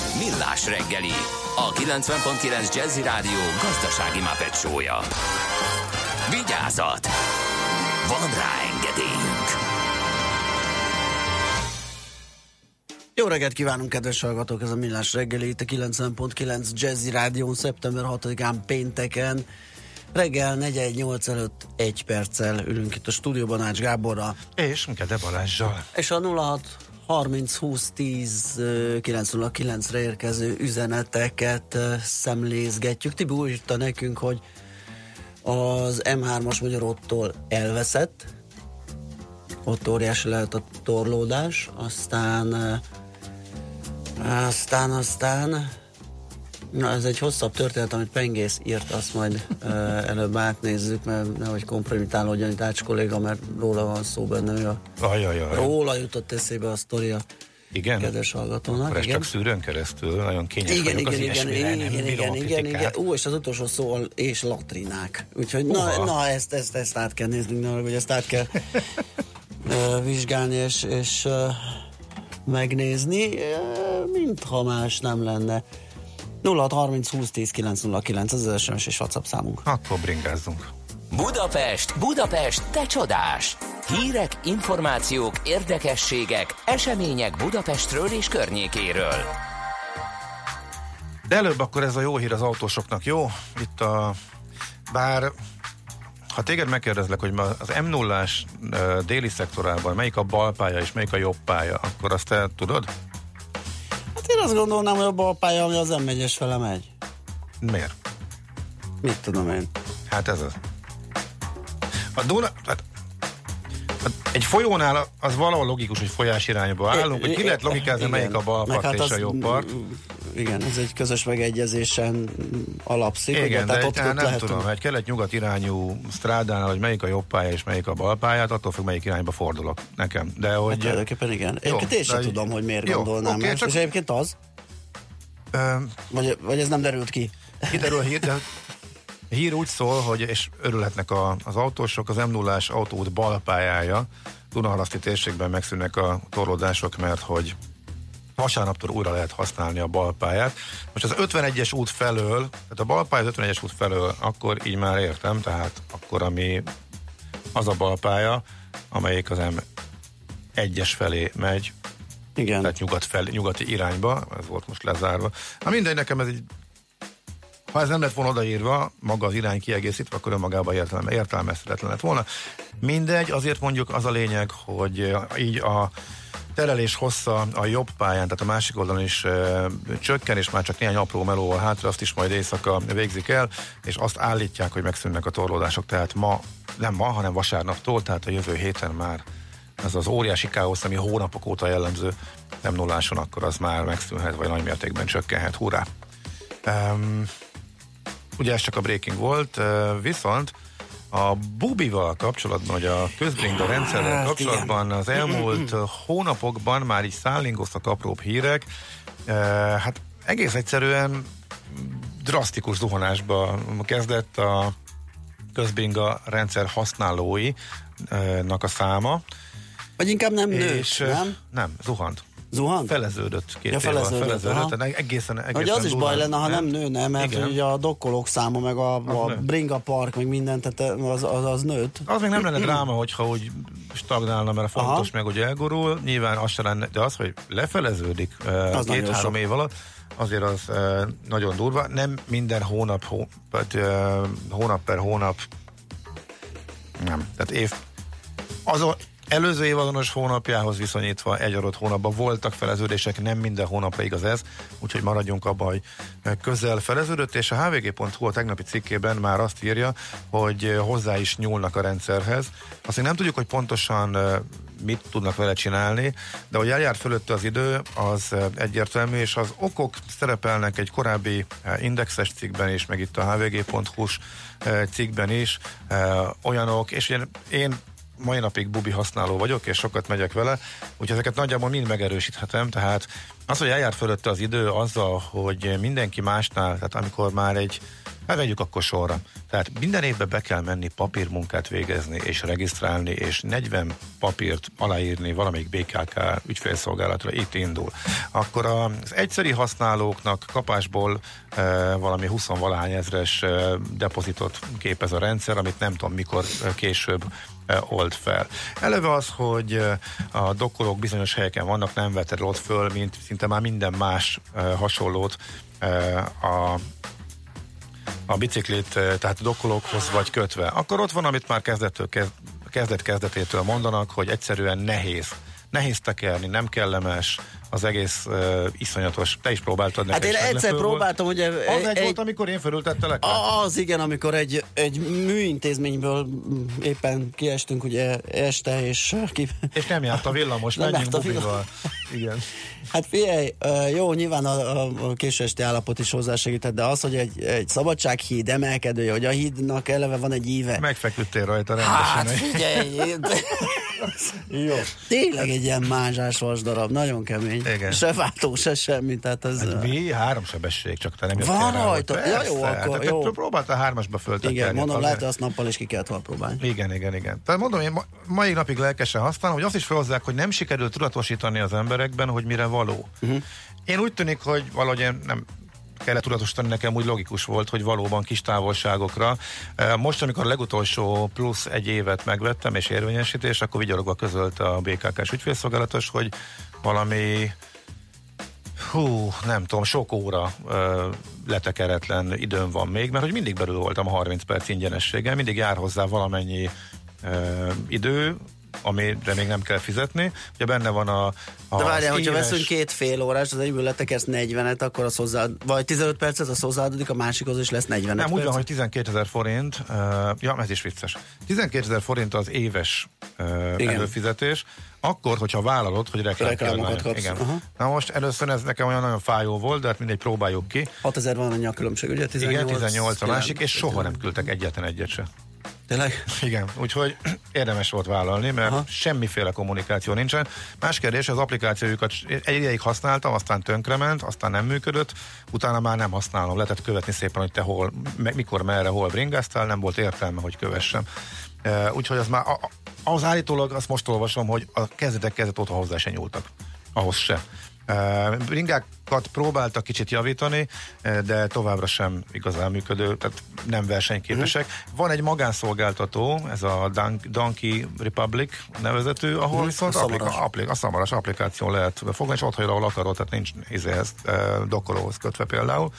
Millás reggeli, a 90.9 Jazzy Rádió gazdasági mapetsója. Vigyázat! Van rá engedélyünk! Jó reggelt kívánunk, kedves hallgatók! Ez a Millás reggeli, itt a 90.9 Jazzy Rádión, szeptember 6-án pénteken. Reggel 418 előtt egy perccel ülünk itt a stúdióban Ács Gáborral. És Kede Balázsjal. És a 06 30 20 10 909-re érkező üzeneteket szemlézgetjük. Tibi úgy írta nekünk, hogy az M3-as Magyarottól elveszett, ott óriási lehet a torlódás, aztán aztán, aztán Na, ez egy hosszabb történet, amit Pengész írt, azt majd uh, előbb átnézzük, mert nehogy kompromitálódjon itt Ács kolléga, mert róla van szó benne, ő a, Ajajaj. róla jutott eszébe a sztoria Igen? kedves hallgatónak. Akkor igen. csak szűrőn keresztül, nagyon kényes Igen, vagyok az igen, igen, igen, nem igen, igen, igen, igen. Ú, és az utolsó szó és latrinák. Úgyhogy na, Uha. na ezt, ezt, ezt át kell néznünk, na, hogy ezt át kell ö, vizsgálni és, és ö, megnézni, ö, mintha más nem lenne. 0630 20 10 909, ez az SMS és WhatsApp számunk. Akkor bringázzunk. Budapest, Budapest, te csodás! Hírek, információk, érdekességek, események Budapestről és környékéről. De előbb akkor ez a jó hír az autósoknak, jó? Itt a bár ha téged megkérdezlek, hogy ma az m 0 déli szektorában melyik a bal pálya és melyik a jobb pálya, akkor azt te tudod? Azt gondolnám, hogy a bal pálya, ami az m fele megy. Miért? Mit tudom én? Hát ez az. A Duna, hát Hát egy folyónál az valahol logikus, hogy folyás irányba állunk, hogy ki lehet logikázni, Igen. melyik a bal part hát és a jobb part. Igen, ez egy közös megegyezésen alapszik. ugye? Igen, de Tehát egy, ott, hát ott nem lehet tudom, egy kelet-nyugat irányú strádánál, hogy melyik a jobb pálya és melyik a bal pályát, attól függ, melyik irányba fordulok nekem. De hogy... Hát tulajdonképpen igen. Jó, Egyébként én sem de- tudom, hogy miért jó, gondolnám oké, ezt. csak- És egyébként az? Vagy, vagy ez nem derült ki? Kiderül a hír, de hír úgy szól, hogy és örülhetnek a, az autósok, az m 0 autóút balpályája Dunaharaszti térségben megszűnnek a torlódások, mert hogy vasárnaptól újra lehet használni a balpályát. Most az 51-es út felől, tehát a balpálya az 51-es út felől, akkor így már értem, tehát akkor ami az a balpálya, amelyik az M1-es felé megy, Igen. tehát nyugat felé, nyugati irányba, ez volt most lezárva. Na mindegy, nekem ez egy ha ez nem lett volna odaírva, maga az irány kiegészítve, akkor önmagában értelme, értelmezhetetlen lett volna. Mindegy, azért mondjuk az a lényeg, hogy így a terelés hossza a jobb pályán, tehát a másik oldalon is e, csökken, és már csak néhány apró melóval hátra, azt is majd éjszaka végzik el, és azt állítják, hogy megszűnnek a torlódások, tehát ma, nem ma, hanem vasárnaptól, tehát a jövő héten már ez az óriási káosz, ami hónapok óta jellemző nem nulláson, akkor az már megszűnhet, vagy nagy mértékben csökkenhet. Hurrá! Um, ugye ez csak a breaking volt, viszont a Bubival kapcsolatban, vagy a közbringa rendszerrel Hát, kapcsolatban az elmúlt hónapokban már így szállingoztak apróbb hírek. Uh, hát egész egyszerűen drasztikus zuhanásba kezdett a közbringa rendszer használóinak a száma. Vagy inkább nem nőtt, és, nem? Nem, zuhant. Zuhant? Feleződött két Ja, évvel, feleződött, feleződött, aha. tehát egészen, egészen Hogy az is baj lenne, ha nem nőne, mert Igen. ugye a dokkolók száma, meg a, a nő. bringa park, meg minden, tehát az, az, az nőtt. Az még nem lenne dráma, hogyha úgy stagnálna, mert a fontos Aha. meg, hogy elgurul. Nyilván az se lenne, de az, hogy lefeleződik két-három év alatt, azért az nagyon durva. Nem minden hónap, hó, eh, hónap per hónap nem. Tehát év az előző év azonos hónapjához viszonyítva egy adott hónapban voltak feleződések, nem minden hónapra igaz ez, úgyhogy maradjunk abban, hogy közel feleződött, és a hvg.hu a tegnapi cikkében már azt írja, hogy hozzá is nyúlnak a rendszerhez. Azt még nem tudjuk, hogy pontosan mit tudnak vele csinálni, de hogy eljár fölötte az idő, az egyértelmű, és az okok szerepelnek egy korábbi indexes cikkben is, meg itt a hvg.hu-s cikkben is, olyanok, és én mai napig bubi használó vagyok, és sokat megyek vele, úgyhogy ezeket nagyjából mind megerősíthetem, tehát az, hogy eljár fölötte az idő azzal, hogy mindenki másnál, tehát amikor már egy, hát vegyük akkor sorra, tehát minden évben be kell menni papírmunkát végezni, és regisztrálni, és 40 papírt aláírni valamelyik BKK ügyfélszolgálatra, itt indul. Akkor az egyszeri használóknak kapásból e, valami 20 valahány ezres e, depozitot képez a rendszer, amit nem tudom mikor e, később old fel. Eleve az, hogy a dokkolók bizonyos helyeken vannak, nem veted ott föl, mint szinte már minden más hasonlót a a biciklit, eh, tehát dokkolókhoz vagy kötve, akkor ott van, amit már kezdettől kezd, kezdet kezdetétől mondanak, hogy egyszerűen nehéz. Nehéz tekerni, nem kellemes, az egész uh, iszonyatos. Te is próbáltad Hát neked én egyszer próbáltam, ugye... Az egy, volt, amikor én fölültettelek le? Az igen, amikor egy, egy műintézményből mm, éppen kiestünk ugye este, és ki... És nem járt a villamos, Nem menjünk járt a bubival. Igen. Hát figyelj, jó, nyilván a, a, a késő esti állapot is hozzásegített, de az, hogy egy, egy szabadsághíd emelkedője, hogy a hídnak eleve van egy íve. Megfeküdtél rajta rendesen. Hát figyelj! Jó. Tényleg egy ilyen mázsás vasdarab, nagyon kemény. Igen. Se váltó, se semmi, tehát ez... Hát mi? Három sebesség, csak te nem Van rá, rajta? Ja, jó, akkor hát, jó. te Próbáltál hármasba föltekerni. igen, mondom, azért. lehet, hogy azt nappal is ki kellett volna próbálni. Igen, igen, igen. Tehát mondom, én ma, mai napig lelkesen használom, hogy azt is felhozzák, hogy nem sikerült tudatosítani az emberekben, hogy mire való. Uh-huh. Én úgy tűnik, hogy valahogy én nem kellett tudatosítani, nekem úgy logikus volt, hogy valóban kis távolságokra. Most, amikor a legutolsó plusz egy évet megvettem, és érvényesítés, akkor vigyorogva közölte a BKK-s ügyfélszolgálatos, hogy valami hú, nem tudom, sok óra ö, letekeretlen időm van még, mert hogy mindig belül voltam a 30 perc ingyenességgel, mindig jár hozzá valamennyi ö, idő, amire még nem kell fizetni. Ugye benne van a, a De várjál, hogyha éves- veszünk két fél órás, az egyből letekersz 40-et, akkor az hozzá, vagy 15 percet, az hozzáadódik, a másikhoz is lesz 45 Nem, úgy van, hogy 12 ezer forint, uh, ja, ez is vicces. 12 ezer forint az éves uh, Igen. előfizetés, akkor, hogyha vállalod, hogy Reklámokat reklámkiadvány. kapsz, Igen. aha. Na most először ez nekem olyan nagyon fájó volt, de hát mindegy próbáljuk ki. 6000 van annyi a különbség, ugye? 18, Igen, 18 a másik, és soha 19. nem küldtek egyetlen egyet se. Tényleg? Igen, úgyhogy érdemes volt vállalni, mert Aha. semmiféle kommunikáció nincsen. Más kérdés, az applikációjukat egy ideig használtam, aztán tönkrement, aztán nem működött, utána már nem használom. Lehetett követni szépen, hogy te hol, mikor, merre, hol bringáztál, nem volt értelme, hogy kövessem. E, úgyhogy az már, az állítólag, azt most olvasom, hogy a kezdetek kezdet óta hozzá se nyúltak. Ahhoz se. Bringákat próbáltak kicsit javítani, de továbbra sem igazán működő, tehát nem versenyképesek. Van egy magánszolgáltató, ez a Donkey Republic nevezető, ahol Mhm, viszont a szamaras. applika- appli- a szamaras applikáción lehet fogni, és ott hagyod, ahol akarod, tehát nincs izéhez, dokkolóhoz kötve például.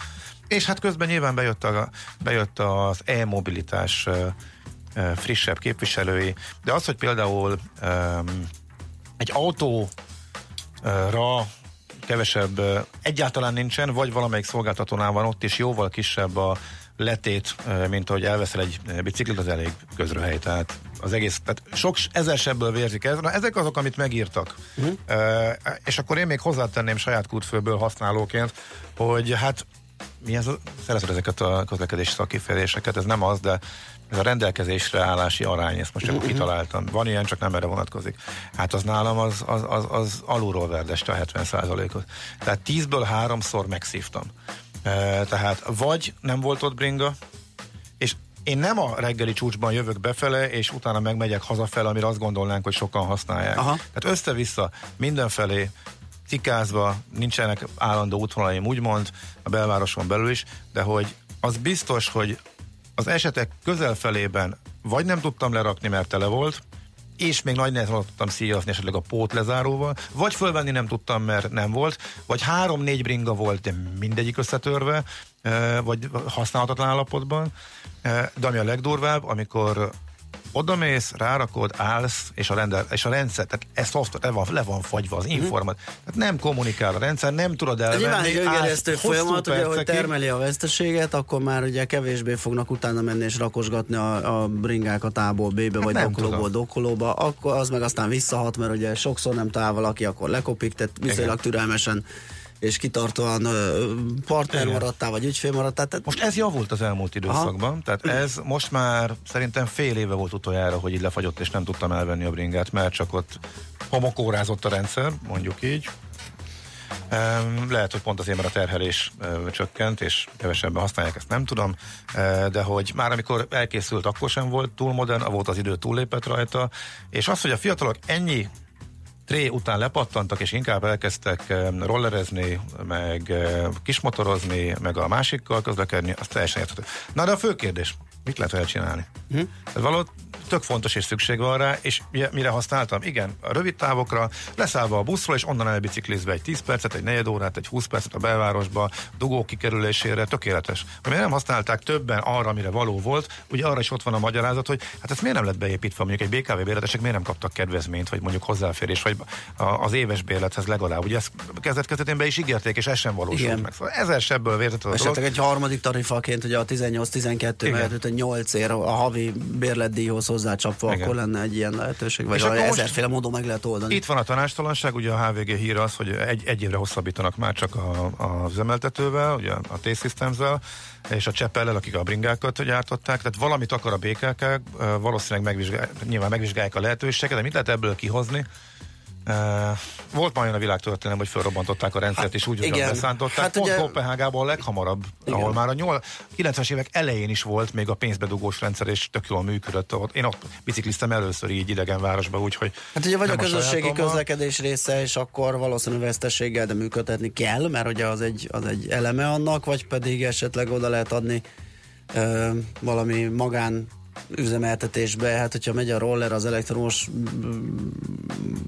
És hát közben nyilván bejött, a, bejött az e-mobilitás frissebb képviselői, de az, hogy például um, egy autóra kevesebb egyáltalán nincsen, vagy valamelyik szolgáltatónál van ott is jóval kisebb a letét, mint ahogy elveszel egy biciklit, az elég közröhely. Tehát az egész, tehát sok ezersebbből vérzik ez. Na, ezek azok, amit megírtak. Uh-huh. És akkor én még hozzátenném saját kútfőből használóként, hogy hát mi ez a, szereted ezeket a közlekedési szakifejezéseket, ez nem az, de ez a rendelkezésre állási arány, ezt most csak Mhm. kitaláltam. Van ilyen, csak nem erre vonatkozik. Hát az nálam az, az, az, az alulról verdeste a 70 ot Tehát 10-ből háromszor megszívtam. E, tehát vagy nem volt ott bringa, és én nem a reggeli csúcsban jövök befele, és utána megmegyek hazafele, amire azt gondolnánk, hogy sokan használják. Aha. Tehát össze-vissza mindenfelé cikázva, nincsenek állandó útvonalaim úgymond, a belvároson belül is, de hogy az biztos, hogy az esetek közel felében vagy nem tudtam lerakni, mert tele volt, és még nagy nehezen tudtam szíjazni esetleg a pót lezáróval, vagy fölvenni nem tudtam, mert nem volt, vagy három-négy bringa volt, de mindegyik összetörve, eh, vagy használhatatlan állapotban. Eh, De ami a legdurvább, amikor odamész, rárakod, állsz, és a, rendel, és a rendszer, tehát ez szoftver, le van, le van fagyva az informat. Tehát nem kommunikál a rendszer, nem tudod nyilván elvenni. egy öngerjesztő állsz folyamat, ugye, hogy termeli a veszteséget, akkor már ugye kevésbé fognak utána menni és rakosgatni a, a bringákat A-ból B-be, vagy Hát nem dokkolóból dokkolóba, akkor az meg aztán visszahat, mert ugye sokszor nem talál valaki, akkor lekopik, tehát viszonylag türelmesen és kitartóan partner Igen. maradtál, vagy ügyfél maradtál. Tehát Most ez javult az elmúlt időszakban, Aha. tehát ez most már szerintem fél éve volt utoljára, hogy így lefagyott, és nem tudtam elvenni a bringát, mert csak ott homokórázott a rendszer, mondjuk így. Lehet, hogy pont azért, mert a terhelés csökkent, és kevesebben használják, ezt nem tudom, de hogy már amikor elkészült, akkor sem volt túl modern, volt az idő túllépett rajta, és az, hogy a fiatalok ennyi tré után lepattantak, és inkább elkezdtek em, rollerezni, meg em, kismotorozni, meg a másikkal közlekedni, az teljesen érthető. Na de a fő kérdés, mit lehet vele csinálni? Hm? Való tök fontos és szükség van rá, és ugye, mire használtam? Igen, a rövid távokra, leszállva a buszról, és onnan elbiciklizve egy 10 percet, egy negyed órát, egy 20 percet a belvárosba, dugó kikerülésére, tökéletes. Hogy nem használták többen arra, amire való volt, ugye arra is ott van a magyarázat, hogy hát ez miért nem lett beépítve, mondjuk egy BKV bérletesek miért nem kaptak kedvezményt, vagy mondjuk hozzáférés, vagy a- az éves bérlethez legalább. Ugye ezt kezdet kezdetén be is ígérték, és ez sem valósult Igen. meg. Szóval ezer sebből vértett az Esetleg egy harmadik tarifaként, ugye a 18-12 Igen. mellett, hogy 8 ér a havi bérletdíjhoz hozzácsapva, Igen. akkor lenne egy ilyen lehetőség, vagy most- ezerféle módon meg lehet oldani. Itt van a tanástalanság, ugye a HVG híre az, hogy egy, egy évre hosszabbítanak már csak a, a üzemeltetővel, ugye a T-Systems-zel, és a Cseppellel, akik a bringákat gyártották, tehát valamit akar a BKK, valószínűleg megvizsgálják, nyilván megvizsgálják a lehetőségeket, de mit lehet ebből kihozni? Uh, volt már olyan a világtörténelem, hogy felrobbantották a rendszert, hát, és úgy, hogy igen. beszántották. Hát Pont ugye- Kopenhágában a leghamarabb, Igen. ahol már a nyol- 90-es évek elején is volt még a pénzbedugós rendszer, és tök jól működött. Én ott bicikliztem először így idegen városba, úgyhogy Hát ugye vagy a közösségi sajátommal. közlekedés része, és akkor valószínű vesztességgel, de működtetni kell, mert ugye az egy, az egy eleme annak, vagy pedig esetleg oda lehet adni ö, valami magán üzemeltetésbe, hát hogyha megy a roller, az elektromos mm,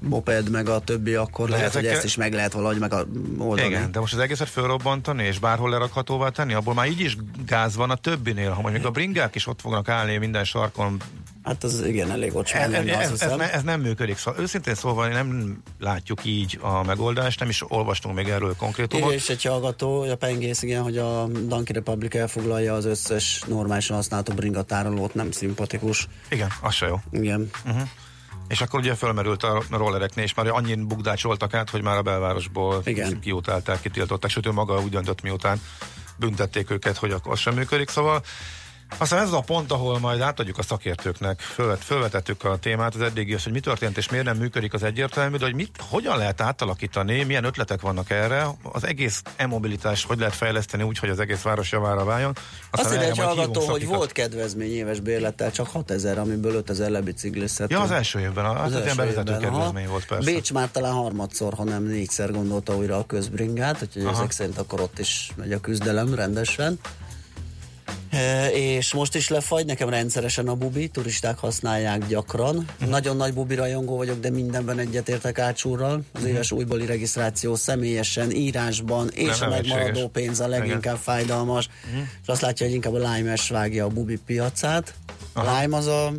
moped, meg a többi, akkor lehet, hogy ezekkel- ezt is meg lehet valahogy meg a- oldani. Igen, de most az egészet fölrobbantani és bárhol lerakhatóvá tenni, abból már így is gáz van a többinél, ha mondjuk a bringák is ott fognak állni minden sarkon. Hát az igen, elég ocsmány Ez, ez, lenne, ez, ez, ne- ez nem működik. Szóval őszintén szólva nem látjuk így a megoldást, nem is olvastunk még erről konkrétumot. Igen, és egy hallgató, a pengész, igen, hogy a Donkey Republic elfoglalja az összes normálisan használható bringatárolót, nem szimpatikus. Igen, az se jó. Igen. Uh-huh. És akkor ugye fölmerült a rollereknél, és már annyin bugdácsoltak át, hogy már a belvárosból Igen. kiutálták, kitiltották, sőt ő maga úgy döntött, miután büntették őket, hogy akkor az sem működik. Szóval aztán ez az a pont, ahol majd átadjuk a szakértőknek, fölvet, fölvetettük a témát, az eddigi az, hogy mi történt és miért nem működik az egyértelmű, de hogy mit, hogyan lehet átalakítani, milyen ötletek vannak erre, az egész e-mobilitás hogy lehet fejleszteni úgy, hogy az egész város javára váljon. Azt erre írja egy hallgató, hogy szakikat. volt kedvezmény éves bérlettel, csak 6000, amiből 5000 lebiciklizhető. Ja, az első évben, az, az, az ilyen bevezető évben, kedvezmény volt persze. Bécs már talán harmadszor, hanem négyszer gondolta újra a közbringát, úgyhogy Aha. ezek szerint akkor ott is megy a küzdelem rendesen. És most is lefagy, nekem rendszeresen a bubi, turisták használják gyakran. Mhm. Nagyon nagy bubi rajongó vagyok, de mindenben egyetértek ácsúrral. Az éves újbóli regisztráció személyesen, írásban, és. Nem a megmaradó pénz a leginkább Igen. fájdalmas. Mhm. És azt látja, hogy inkább a Lime-es vágja a bubi piacát. A Lime az a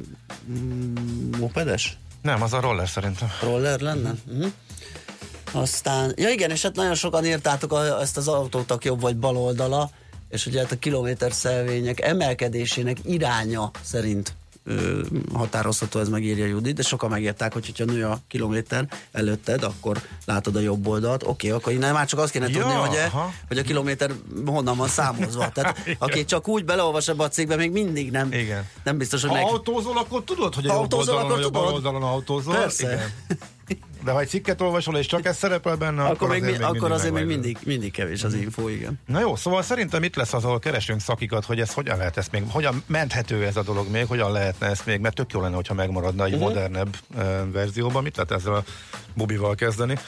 mm, mopedes? Nem, az a roller szerintem. Roller lenne? Uh-huh. Aztán, ja igen, és hát nagyon sokan írtátok a, ezt az autótak jobb vagy bal oldala, és ugye hát a kilométer szelvények emelkedésének iránya szerint ö, határozható, ez megírja Judit, de sokan megírták, hogy hogyha nő a kilométer előtted, akkor látod a jobb oldalt. Oké, akkor innen már csak azt kéne Ja, tudni, hogy, aha. hogy a kilométer honnan van számozva. Tehát aki csak úgy beleolvas ebbe a cikkbe, még mindig nem, Igen. nem biztos, hogy Ha meg... autózol, akkor tudod, hogy a Ha jobb autózol, oldalon, akkor a bal tudod. oldalon autózol. Persze. Igen. De ha egy cikket olvasol, és csak ez szerepel benne, Akkor, akkor, még, azért még akkor azért még mindig, mindig kevés az info, igen. Na jó, szóval szerintem itt lesz az, ahol keresünk szakikat, hogy ez hogyan lehet ezt még, hogyan menthető ez a dolog még, hogyan lehetne ezt még, mert tök jó lenne, hogyha megmaradna egy Mhm. uh-huh. modernebb uh, verzióban, mit lehet ezzel a bubival kezdeni.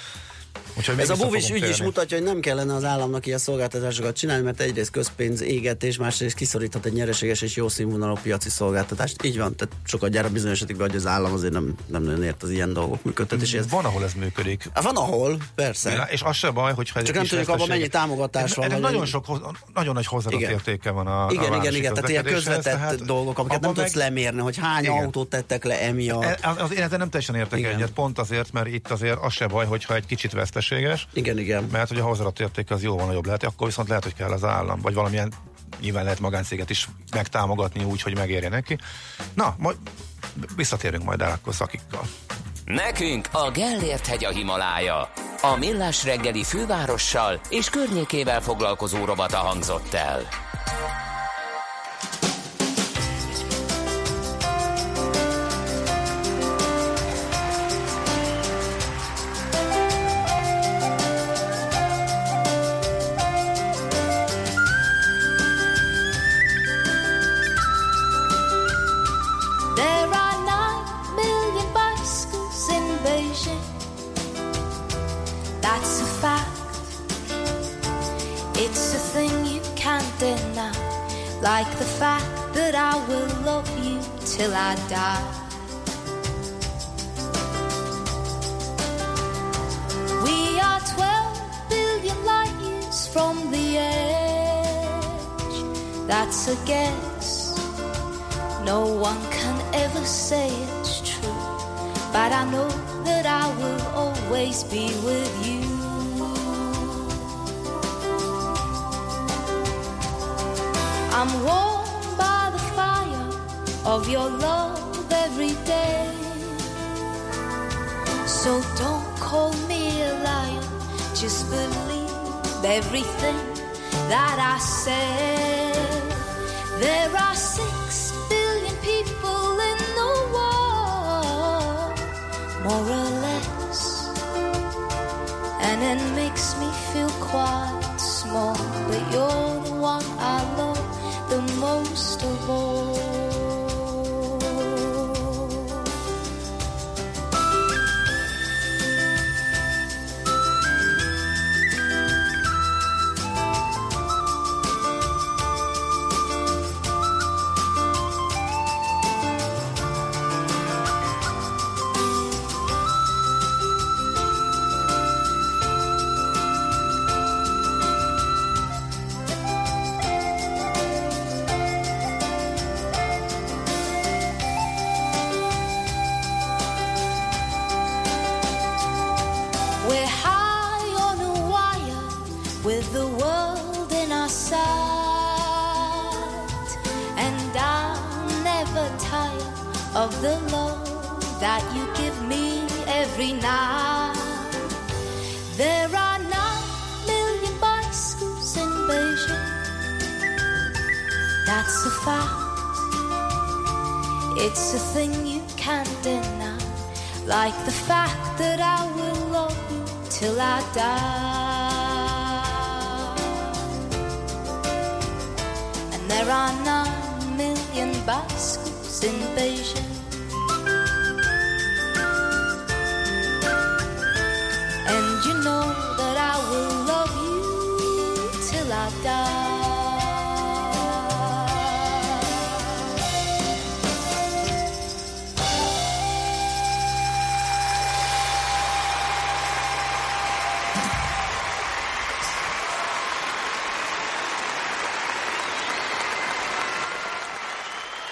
Úgyhogy Ez a buvis ügy is mutatja, hogy nem kellene az államnak ilyen szolgáltatásokat csinálni, mert egyrészt közpénz égetés, másrészt kiszoríthat egy nyereséges és jó színvonalú piaci szolgáltatást. Így van, tehát sokat gyára bizonyosodik be, hogy az állam azért nem, nem nagyon ért az ilyen dolgok működtetéséhez. Van, ahol ez működik. Hát Van ahol, persze. És az se baj, hogyha Csak nem tudjuk abban mennyi támogatás van, Ennek nagyon sok, nagyon nagy hozzáadott értéke van a igen, a igen, igen, tehát ilyen közvetett tehát dolgok, amiket nem abban tudsz meg- lemérni, hogy hány Igen. autót tettek le emiatt. E- Az, az, én ezzel nem teljesen értek egyet, pont azért, mert itt azért az se baj, hogyha egy kicsit veszteséges. Igen, igen. Mert hogy a hozzáadott érték az jóval nagyobb lehet, akkor viszont lehet, hogy kell az állam, vagy valamilyen nyilván lehet magáncéget is megtámogatni úgy, hogy megérje neki. Na, majd visszatérünk majd el akkor szakikkal. Nekünk a Gellért hegy a Himalája. A Millás reggeli fővárossal és környékével foglalkozó rovata hangzott el. Till I die. We are 12 billion light years from the edge. That's a guess. No one can ever say it's true, but I know that I will always be with you. I'm fire of your love every day. So don't call me a liar, just believe everything that I said. There are six billion people in the world, more or less, and it makes me feel quite small. But you're the one I love the most of all.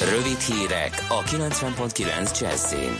Rövid hírek a 90.9 Jazzin.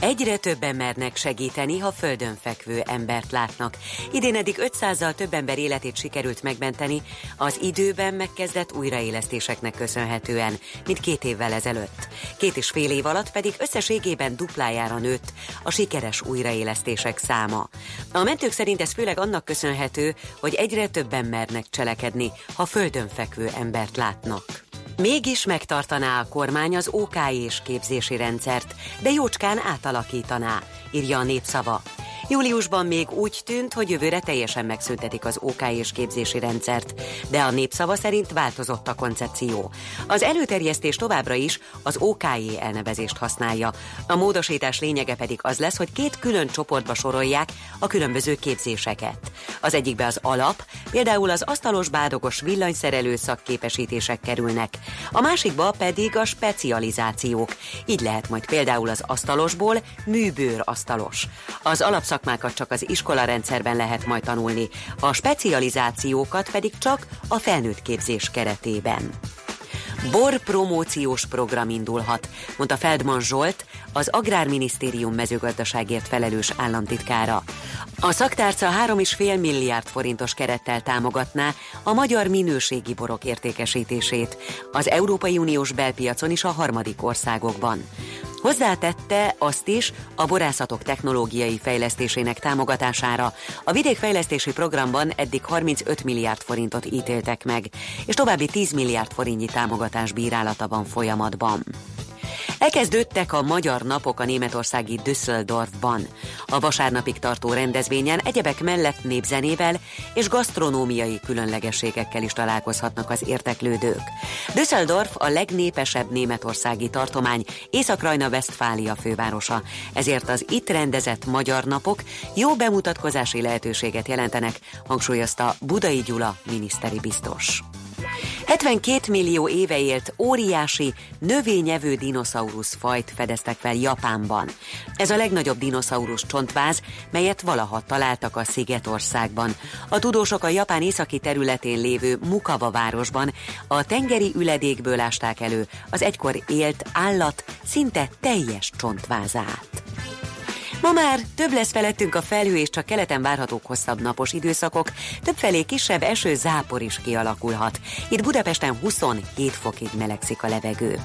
Egyre többen mernek segíteni, ha földön fekvő embert látnak. Idén eddig 500-zal több ember életét sikerült megmenteni az időben megkezdett újraélesztéseknek köszönhetően, mint két évvel ezelőtt. Két és fél év alatt pedig összességében duplájára nőtt a sikeres újraélesztések száma. A mentők szerint ez főleg annak köszönhető, hogy egyre többen mernek cselekedni, ha földön fekvő embert látnak. Mégis megtartaná a kormány az OK és képzési rendszert, de jócskán átalakítaná, írja a népszava. Júliusban még úgy tűnt, hogy jövőre teljesen megszüntetik az OK és képzési rendszert, de a népszava szerint változott a koncepció. Az előterjesztés továbbra is az OKJ elnevezést használja. A módosítás lényege pedig az lesz, hogy két külön csoportba sorolják a különböző képzéseket. Az egyikbe az alap, például az asztalos bádogos villanyszerelő szakképesítések kerülnek, a másikba pedig a specializációk. Így lehet majd például az asztalosból műbőr asztalos. Az alapszakmákat csak az iskola rendszerben lehet majd tanulni, a specializációkat pedig csak a felnőtt képzés keretében. Bor promóciós program indulhat, mondta Feldman Zsolt, az Agrárminisztérium mezőgazdaságért felelős államtitkára. A szaktárca 3,5 milliárd forintos kerettel támogatná a magyar minőségi borok értékesítését az Európai Uniós belpiacon is a harmadik országokban. Hozzátette azt is a borászatok technológiai fejlesztésének támogatására. A vidékfejlesztési programban eddig 35 milliárd forintot ítéltek meg, és további 10 milliárd forintnyi támogatás bírálata van folyamatban. Elkezdődtek a Magyar Napok a németországi Düsseldorfban. A vasárnapig tartó rendezvényen egyebek mellett népzenével és gasztronómiai különlegességekkel is találkozhatnak az érteklődők. Düsseldorf a legnépesebb németországi tartomány, Észak-Rajna-Vesztfália fővárosa, ezért az itt rendezett Magyar Napok jó bemutatkozási lehetőséget jelentenek, hangsúlyozta Budai Gyula miniszteri biztos. 72 millió éve élt óriási, növényevő dinoszaurusz fajt fedeztek fel Japánban. Ez a legnagyobb dinoszaurusz csontváz, melyet valaha találtak a Szigetországban. A tudósok a Japán északi területén lévő Mukava városban a tengeri üledékből ásták elő az egykor élt állat szinte teljes csontvázát. Ma már több lesz felettünk a felhő, és csak keleten várhatók hosszabb napos időszakok, többfelé kisebb eső zápor is kialakulhat. Itt Budapesten 27 fokig melegszik a levegő.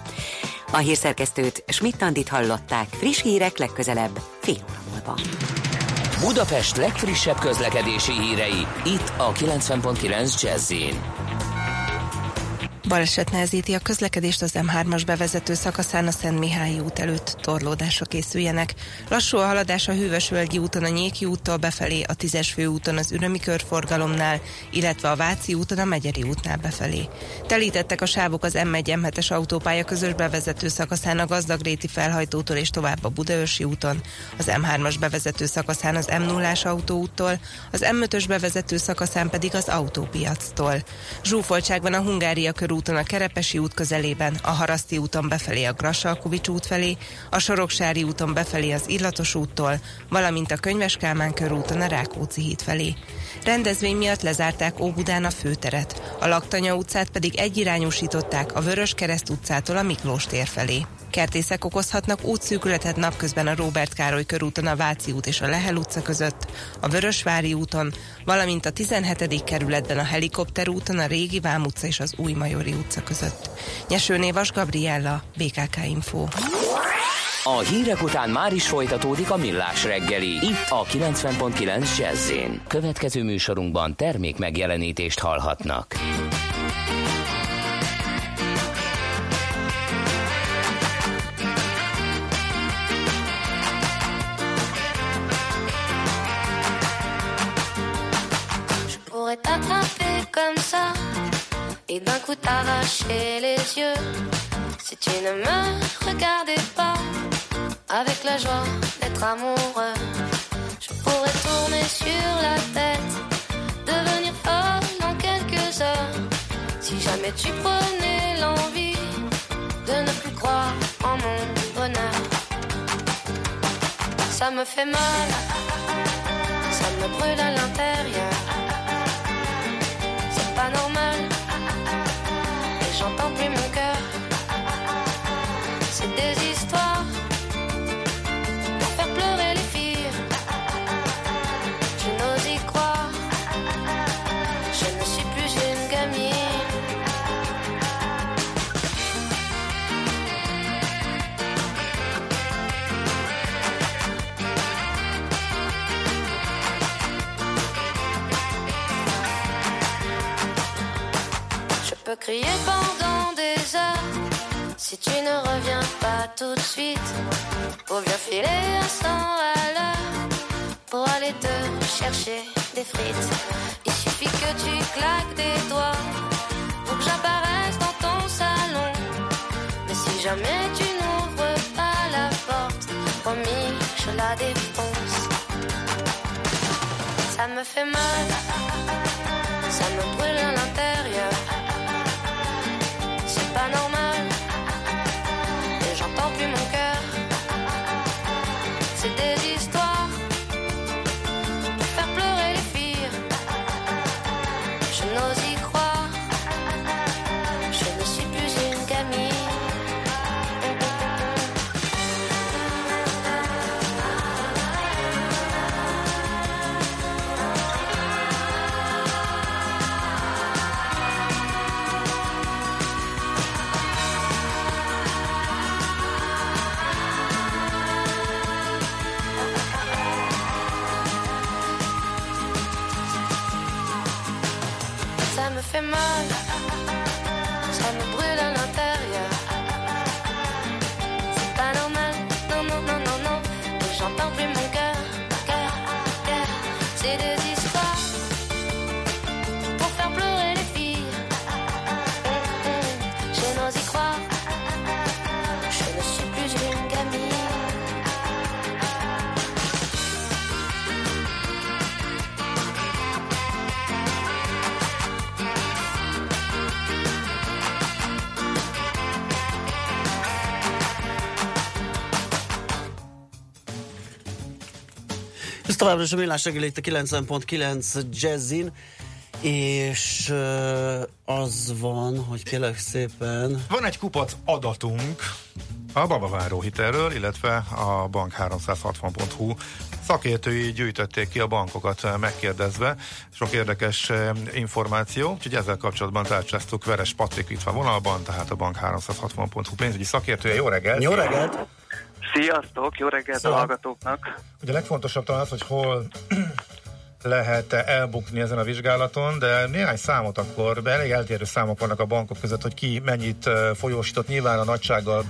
A hírszerkesztőt Schmidt-Tandit hallották, friss hírek legközelebb fél óra múlva. Budapest legfrissebb közlekedési hírei, itt a 90.9 jazz Baleset nehezíti a közlekedést az M3-as bevezető szakaszán a Szent Mihályi út előtt torlódásra készüljenek. Lassú a haladás a Hűvösvölgyi úton a Nyéki úttól befelé, a 10-es főúton az Ürömi körforgalomnál, illetve a Váci úton a Megyeri útnál befelé. Telítettek a sávok az M1 M7-es autópálya közös bevezető szakaszán a Gazdagréti felhajtótól és tovább a Budaörsi úton, az M3-as bevezető szakaszán az M0-ás autóúttól, az M5-ös bevezető szakaszán pedig az autópiactól. Zsúfoltságban a Hungária körúton a Kerepesi út közelében, a Haraszti úton befelé a Grassalkovics út felé, a Soroksári úton befelé az Illatos úttól, valamint a Könyves Kálmán körúton a Rákóczi híd felé. Rendezvény miatt lezárták Óbudán a főteret, a Laktanya utcát pedig egyirányosították a Vörös Kereszt utcától a Miklós tér felé. Kertészek okozhatnak útszűkületet napközben a Róbert Károly körúton a Váci út és a Lehel utca között, a Vörösvári úton, valamint a 17. kerületben a Helikopter úton, a Régi Vám utca és az Új Majori utca között. Nyesőnévas Gabriella, BKK Info. A hírek után már is folytatódik a millás reggeli, itt a 90.9 jazz Következő műsorunkban termék megjelenítést hallhatnak. Comme ça et d'un coup t'arracher les yeux. Tu ne me regardais pas avec la joie d'être amoureux, je pourrais tourner sur la tête, devenir folle en quelques heures. Si jamais tu prenais l'envie de ne plus croire en mon bonheur, ça me fait mal, ça me brûle à l'intérieur. C'est pas normal, et j'entends plus mon cœur. C'est des histoires pour faire pleurer les filles. Je n'ose y croire, je ne suis plus une gamine. Je peux crier pendant des heures si tu ne reviens pas tout de suite. Pour bien filer à 100 à l'heure pour aller te chercher des frites. Il suffit que tu claques des doigts pour que j'apparaisse dans ton salon. Mais si jamais tu n'ouvres pas la porte, promis, je la défonce. Ça me fait mal, ça me brûle à l'intérieur. Továbbra is a millás reggel itt a 90.9 Jazzin, és az van, hogy kérlek szépen... Van egy kupac adatunk a babaváró hitelről, illetve a bank360.hu szakértői gyűjtötték ki a bankokat megkérdezve. Sok érdekes információ, úgyhogy ezzel kapcsolatban tárcsáztuk Veres Patrik itt van vonalban, tehát a bank360.hu pénzügyi szakértője. Jó reggelt! Jó reggelt! Sziasztok, jó reggelt a Szia. hallgatóknak! Ugye a legfontosabb talán az, hogy hol lehet elbukni ezen a vizsgálaton, de néhány számot akkor, de elég eltérő számok vannak a bankok között, hogy ki mennyit folyósított, nyilván a nagysággal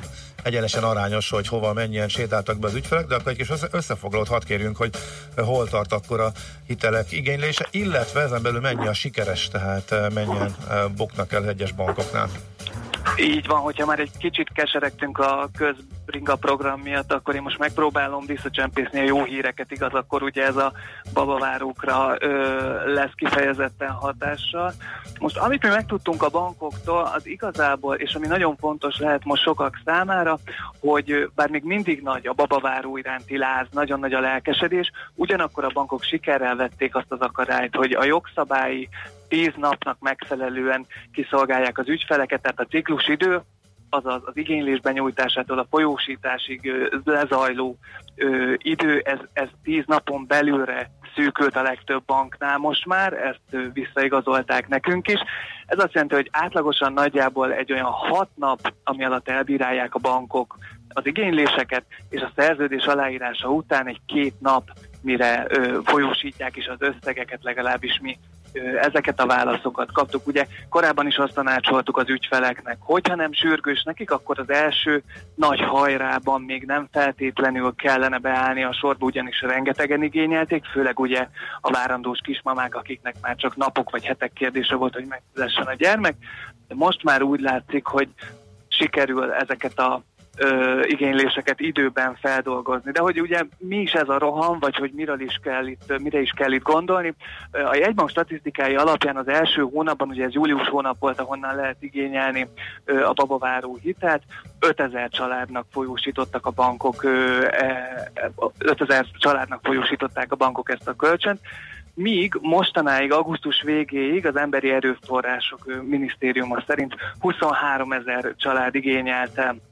egyenesen arányos, hogy hova mennyien sétáltak be az ügyfelek, de akkor egy kis össze- összefoglalót hadd kérjünk, hogy hol tart akkor a hitelek igénylése, illetve ezen belül mennyi a sikeres, tehát mennyien buknak el egyes bankoknál. Így van, hogyha már egy kicsit keseregtünk a közbringa program miatt, akkor én most megpróbálom visszacsempészni a jó híreket, igaz, akkor ugye ez a babavárókra ö, lesz kifejezetten hatással. Most amit mi megtudtunk a bankoktól, az igazából, és ami nagyon fontos lehet most sokak számára, hogy bár még mindig nagy a babaváró iránti láz, nagyon nagy a lelkesedés, ugyanakkor a bankok sikerrel vették azt az akadályt, hogy a jogszabályi 10 napnak megfelelően kiszolgálják az ügyfeleket, tehát a ciklusidő, azaz az igénylés benyújtásától a folyósításig lezajló idő, ez, ez 10 napon belülre szűkült a legtöbb banknál most már, ezt visszaigazolták nekünk is. Ez azt jelenti, hogy átlagosan nagyjából egy olyan 6 nap, ami alatt elbírálják a bankok az igényléseket, és a szerződés aláírása után egy két nap, mire ö, folyósítják is az összegeket, legalábbis mi ezeket a válaszokat kaptuk. Ugye korábban is azt tanácsoltuk az ügyfeleknek, hogyha nem sürgős nekik, akkor az első nagy hajrában még nem feltétlenül kellene beállni a sorba, ugyanis rengetegen igényelték, főleg ugye a várandós kismamák, akiknek már csak napok vagy hetek kérdése volt, hogy megszülessen a gyermek. De most már úgy látszik, hogy sikerül ezeket a ö, igényléseket időben feldolgozni. De hogy ugye mi is ez a roham, vagy hogy miről is kell itt, mire is kell itt gondolni. Ö, A jegybank statisztikái alapján az első hónapban, ugye ez július hónap volt, ahonnan lehet igényelni ö, a babaváró hitelt, 5000 családnak folyósítottak a bankok, ö, e, e, 5000 családnak folyósították a bankok ezt a kölcsönt, míg mostanáig, augusztus végéig az Emberi Erőforrások ö, Minisztériuma szerint 23 ezer család igényelte ö,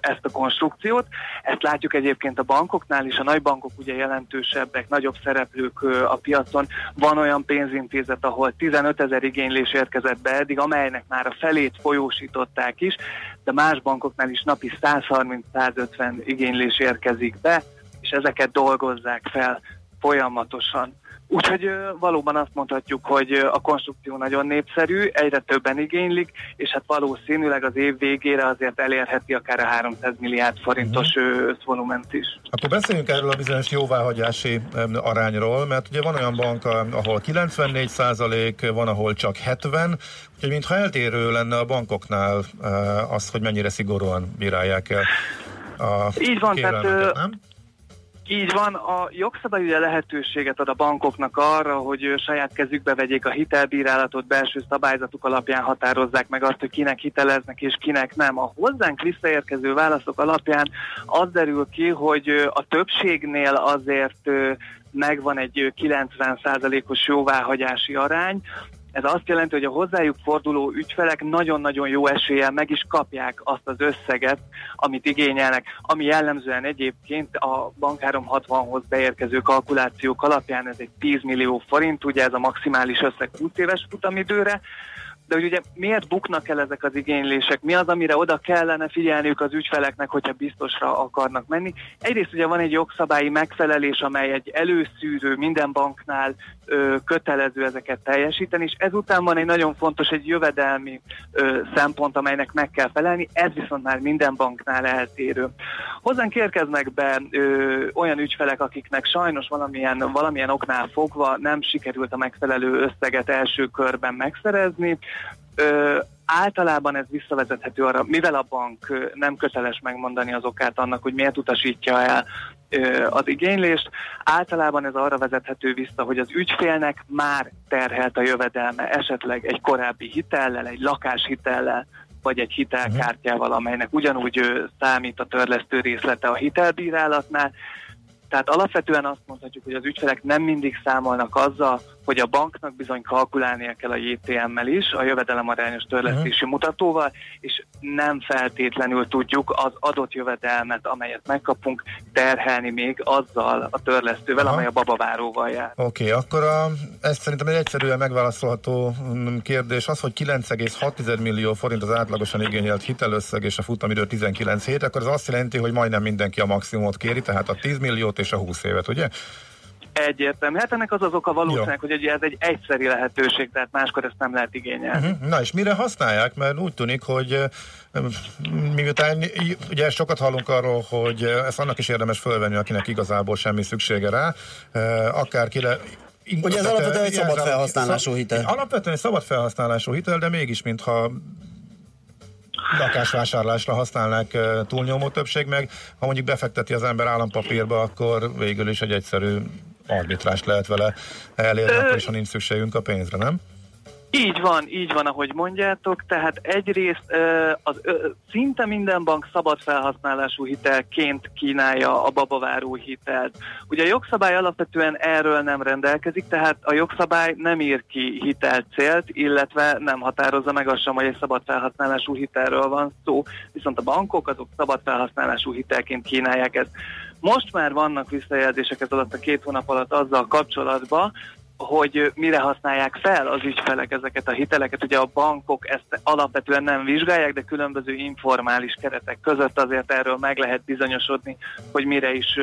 ezt a konstrukciót. Ezt látjuk egyébként a bankoknál is, a nagybankok ugye jelentősebbek, nagyobb szereplők a piacon. Van olyan pénzintézet, ahol 15 ezer igénylés érkezett be eddig, amelynek már a felét folyósították is, de más bankoknál is napi 130-150 igénylés érkezik be, és ezeket dolgozzák fel folyamatosan. Úgyhogy valóban azt mondhatjuk, hogy a konstrukció nagyon népszerű, egyre többen igénylik, és hát valószínűleg az év végére azért elérheti akár a 300 milliárd forintos ö, összvolument is. Akkor beszéljünk erről a bizonyos jóváhagyási arányról, mert ugye van olyan bank, ahol 94 százalék, van, ahol csak 70, úgyhogy mintha eltérő lenne a bankoknál az, hogy mennyire szigorúan bírálják el a Így van, tehát, nem? Így van, a jogszabály ugye lehetőséget ad a bankoknak arra, hogy saját kezükbe vegyék a hitelbírálatot, belső szabályzatuk alapján határozzák meg azt, hogy kinek hiteleznek és kinek nem. A hozzánk visszaérkező válaszok alapján az derül ki, hogy a többségnél azért megvan egy ö, 90%-os jóváhagyási arány, ez azt jelenti, hogy a hozzájuk forduló ügyfelek nagyon-nagyon jó eséllyel meg is kapják azt az összeget, amit igényelnek, ami jellemzően egyébként a Bank 360-hoz beérkező kalkulációk alapján ez egy 10 millió forint, ugye ez a maximális összeg 20 éves futamidőre, de hogy ugye miért buknak el ezek az igénylések, mi az, amire oda kellene figyelniük az ügyfeleknek, hogyha biztosra akarnak menni. Egyrészt ugye van egy jogszabályi megfelelés, amely egy előszűrő, minden banknál ö, kötelező ezeket teljesíteni, és ezután van egy nagyon fontos, egy jövedelmi ö, szempont, amelynek meg kell felelni, ez viszont már minden banknál eltérő. Hozzánk érkeznek be ö, olyan ügyfelek, akiknek sajnos valamilyen, valamilyen oknál fogva nem sikerült a megfelelő összeget első körben megszerezni, Általában ez visszavezethető arra, mivel a bank nem köteles megmondani az okát annak, hogy miért utasítja el az igénylést, általában ez arra vezethető vissza, hogy az ügyfélnek már terhelt a jövedelme, esetleg egy korábbi hitellel, egy lakáshitellel, vagy egy hitelkártyával, amelynek ugyanúgy számít a törlesztő részlete a hitelbírálatnál, tehát alapvetően azt mondhatjuk, hogy az ügyfelek nem mindig számolnak azzal, hogy a banknak bizony kalkulálnia kell a JTM-mel is, a jövedelemarányos törlesztési mutatóval, és nem feltétlenül tudjuk az adott jövedelmet, amelyet megkapunk, terhelni még azzal a törlesztővel, Aha. amely a babaváróval jár. Oké, okay, akkor a, ez szerintem egy egyszerűen megválaszolható mm, kérdés az, hogy 9,6 millió forint az átlagosan igényelt hitelösszeg és a futamidő 19 hét, akkor ez azt jelenti, hogy majdnem mindenki a maximumot kéri, tehát a 10 milliót és a 20 évet, ugye? Egyértelmű. Hát ennek az az oka valószínűleg, hogy ugye ez egy egyszeri lehetőség, tehát máskor ezt nem lehet igényelni. Uh-huh. Na és mire használják? Mert úgy tűnik, hogy miután ugye sokat hallunk arról, hogy ezt annak is érdemes fölvenni, akinek igazából semmi szüksége rá, akár kire Ugye ez alapvetően egy szabad felhasználású hitel. Alapvetően egy szabad felhasználású hitel, de mégis, mintha lakásvásárlásra használnák túlnyomó többség, meg ha mondjuk befekteti az ember állampapírba, akkor végül is egy egyszerű arbitrást lehet vele elérni, Ö- akkor is, ha nincs szükségünk a pénzre, nem? Így van, így van, ahogy mondjátok, tehát egyrészt az, szinte minden bank szabad felhasználású hitelként kínálja a babaváró hitelt. Ugye a jogszabály alapvetően erről nem rendelkezik, tehát a jogszabály nem ír ki hitelcélt, illetve nem határozza meg azt sem, hogy egy szabad felhasználású hitelről van szó, viszont a bankok azok szabad felhasználású hitelként kínálják ezt. Most már vannak visszajelzések ez alatt a két hónap alatt azzal kapcsolatban, hogy mire használják fel az ügyfelek ezeket a hiteleket. Ugye a bankok ezt alapvetően nem vizsgálják, de különböző informális keretek között azért erről meg lehet bizonyosodni, hogy mire is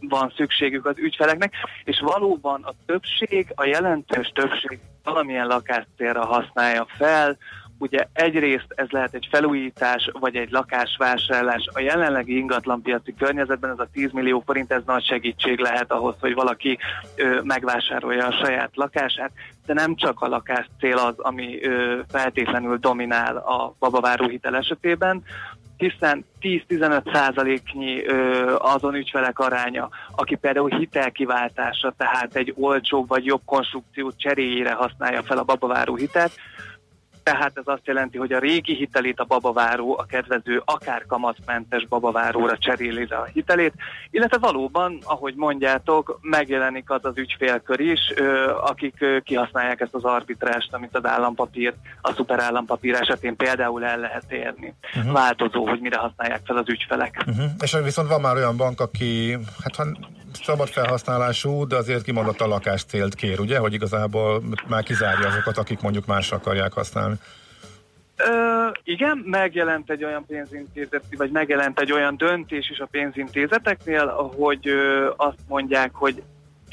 van szükségük az ügyfeleknek. És valóban a többség, a jelentős többség valamilyen lakáscélra használja fel, Ugye egyrészt ez lehet egy felújítás, vagy egy lakásvásárlás. A jelenlegi ingatlanpiaci környezetben ez a 10 millió forint, ez nagy segítség lehet ahhoz, hogy valaki ö, megvásárolja a saját lakását, de nem csak a lakás cél az, ami ö, feltétlenül dominál a babaváró hitel esetében, hiszen 10-15 százaléknyi azon ügyfelek aránya, aki például hitelkiváltása, tehát egy olcsóbb vagy jobb konstrukció cseréjére használja fel a babaváró hitelt, tehát ez azt jelenti, hogy a régi hitelét a babaváró, a kedvező, akár kamatmentes babaváróra cseréli le a hitelét, illetve valóban, ahogy mondjátok, megjelenik az az ügyfélkör is, akik kihasználják ezt az arbitrást, amit az állampapír, a szuperállampapír esetén például el lehet érni. Mhm. Változó, hogy mire használják fel az ügyfelek. Uh-huh. És viszont van már olyan bank, aki hát ha szabad felhasználású, de azért kimondott a lakás célt kér, ugye? Hogy igazából már kizárja azokat, akik mondjuk másra akarják használni. Ö, igen, megjelent egy olyan pénzintézet, vagy megjelent egy olyan döntés is a pénzintézeteknél, hogy ö, azt mondják, hogy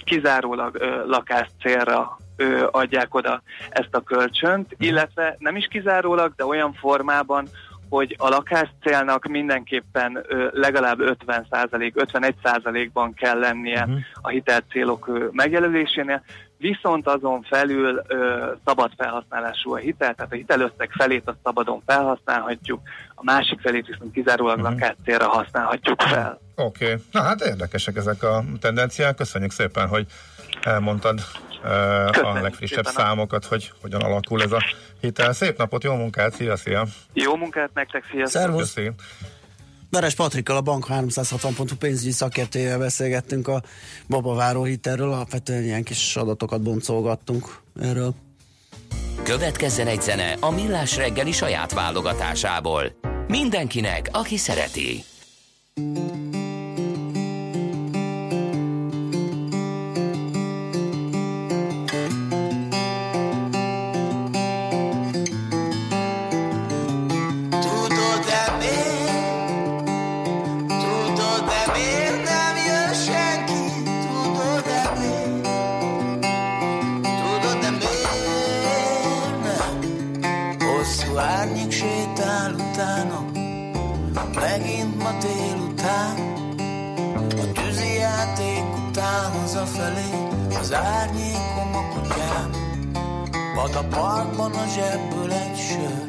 kizárólag ö, lakás célra ö, adják oda ezt a kölcsönt, illetve nem is kizárólag, de olyan formában, hogy a lakáscélnak mindenképpen legalább 50% 51% ban kell lennie a hitelcélok ö, megjelölésénél, viszont azon felül ö, szabad felhasználású a hitel, tehát a hitelösszeg felét azt szabadon felhasználhatjuk, a másik felét viszont kizárólag uh-huh. lakáscélra használhatjuk fel. Oké, okay. na hát érdekesek ezek a tendenciák. Köszönjük szépen, hogy elmondtad a legfrissebb szépen. számokat, hogy hogyan alakul ez a hitel. Szép napot, jó munkát, szia, szia! Jó munkát nektek, sziasztok! Szervusz! Köszi. Veres Patrikkal, a Bank 360 pontú pénzügyi szakértőjével beszélgettünk a babaváró hitelről, alapvetően ilyen kis adatokat boncolgattunk erről. Következzen egy zene a Millás reggeli saját válogatásából. Mindenkinek, aki szereti. Tudod-e Az árnyékom a kutyám Vad a parkban a zsebből egy sör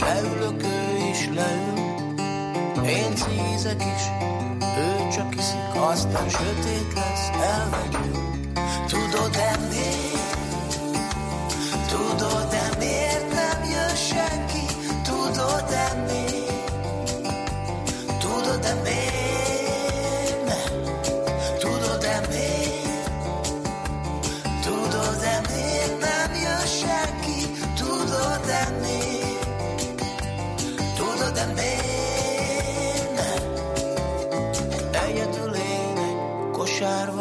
Leülök, ő is leül Én cízek is Ő csak iszik, aztán sötét lesz Elvegyül Tudod-e miért? Tudod-e miért nem jön senki? Tudod-e miért?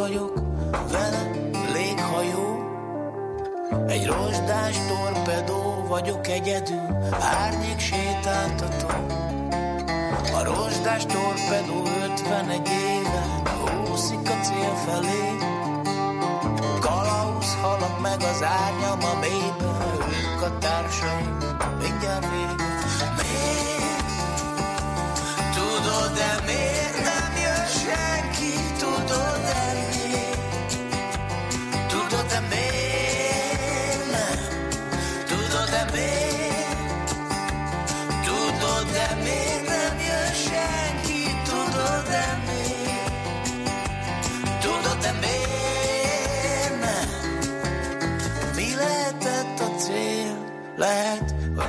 Vagyok, vele léghajó. Egy rozsdás torpedó vagyok egyedül, árnyék sétáltató. A rozsdás torpedó 51 éve úszik a cél felé. Kalauz halak meg az árnyam a mélybe, ők a társaim, mindjárt vége. Miért? Tudod-e miért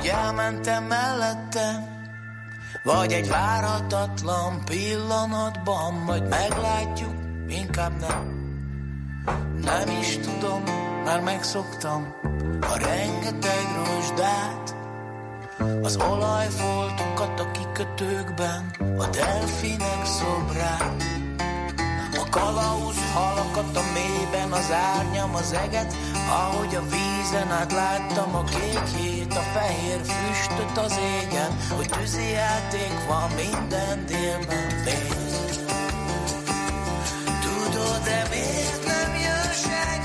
Hogy elmentem mellettem Vagy egy várhatatlan pillanatban Majd meglátjuk, inkább nem. Nem is tudom, már megszoktam A rengeteg rozsdát. Az olajfoltokat a kikötőkben A delfinek szobrát kalauz halakat a mélyben, az árnyam, az eget, ahogy a vízen át láttam a kékjét, a fehér füstöt az égen, hogy tűzi játék van minden délben fél. Tudod-e miért nem jön senki?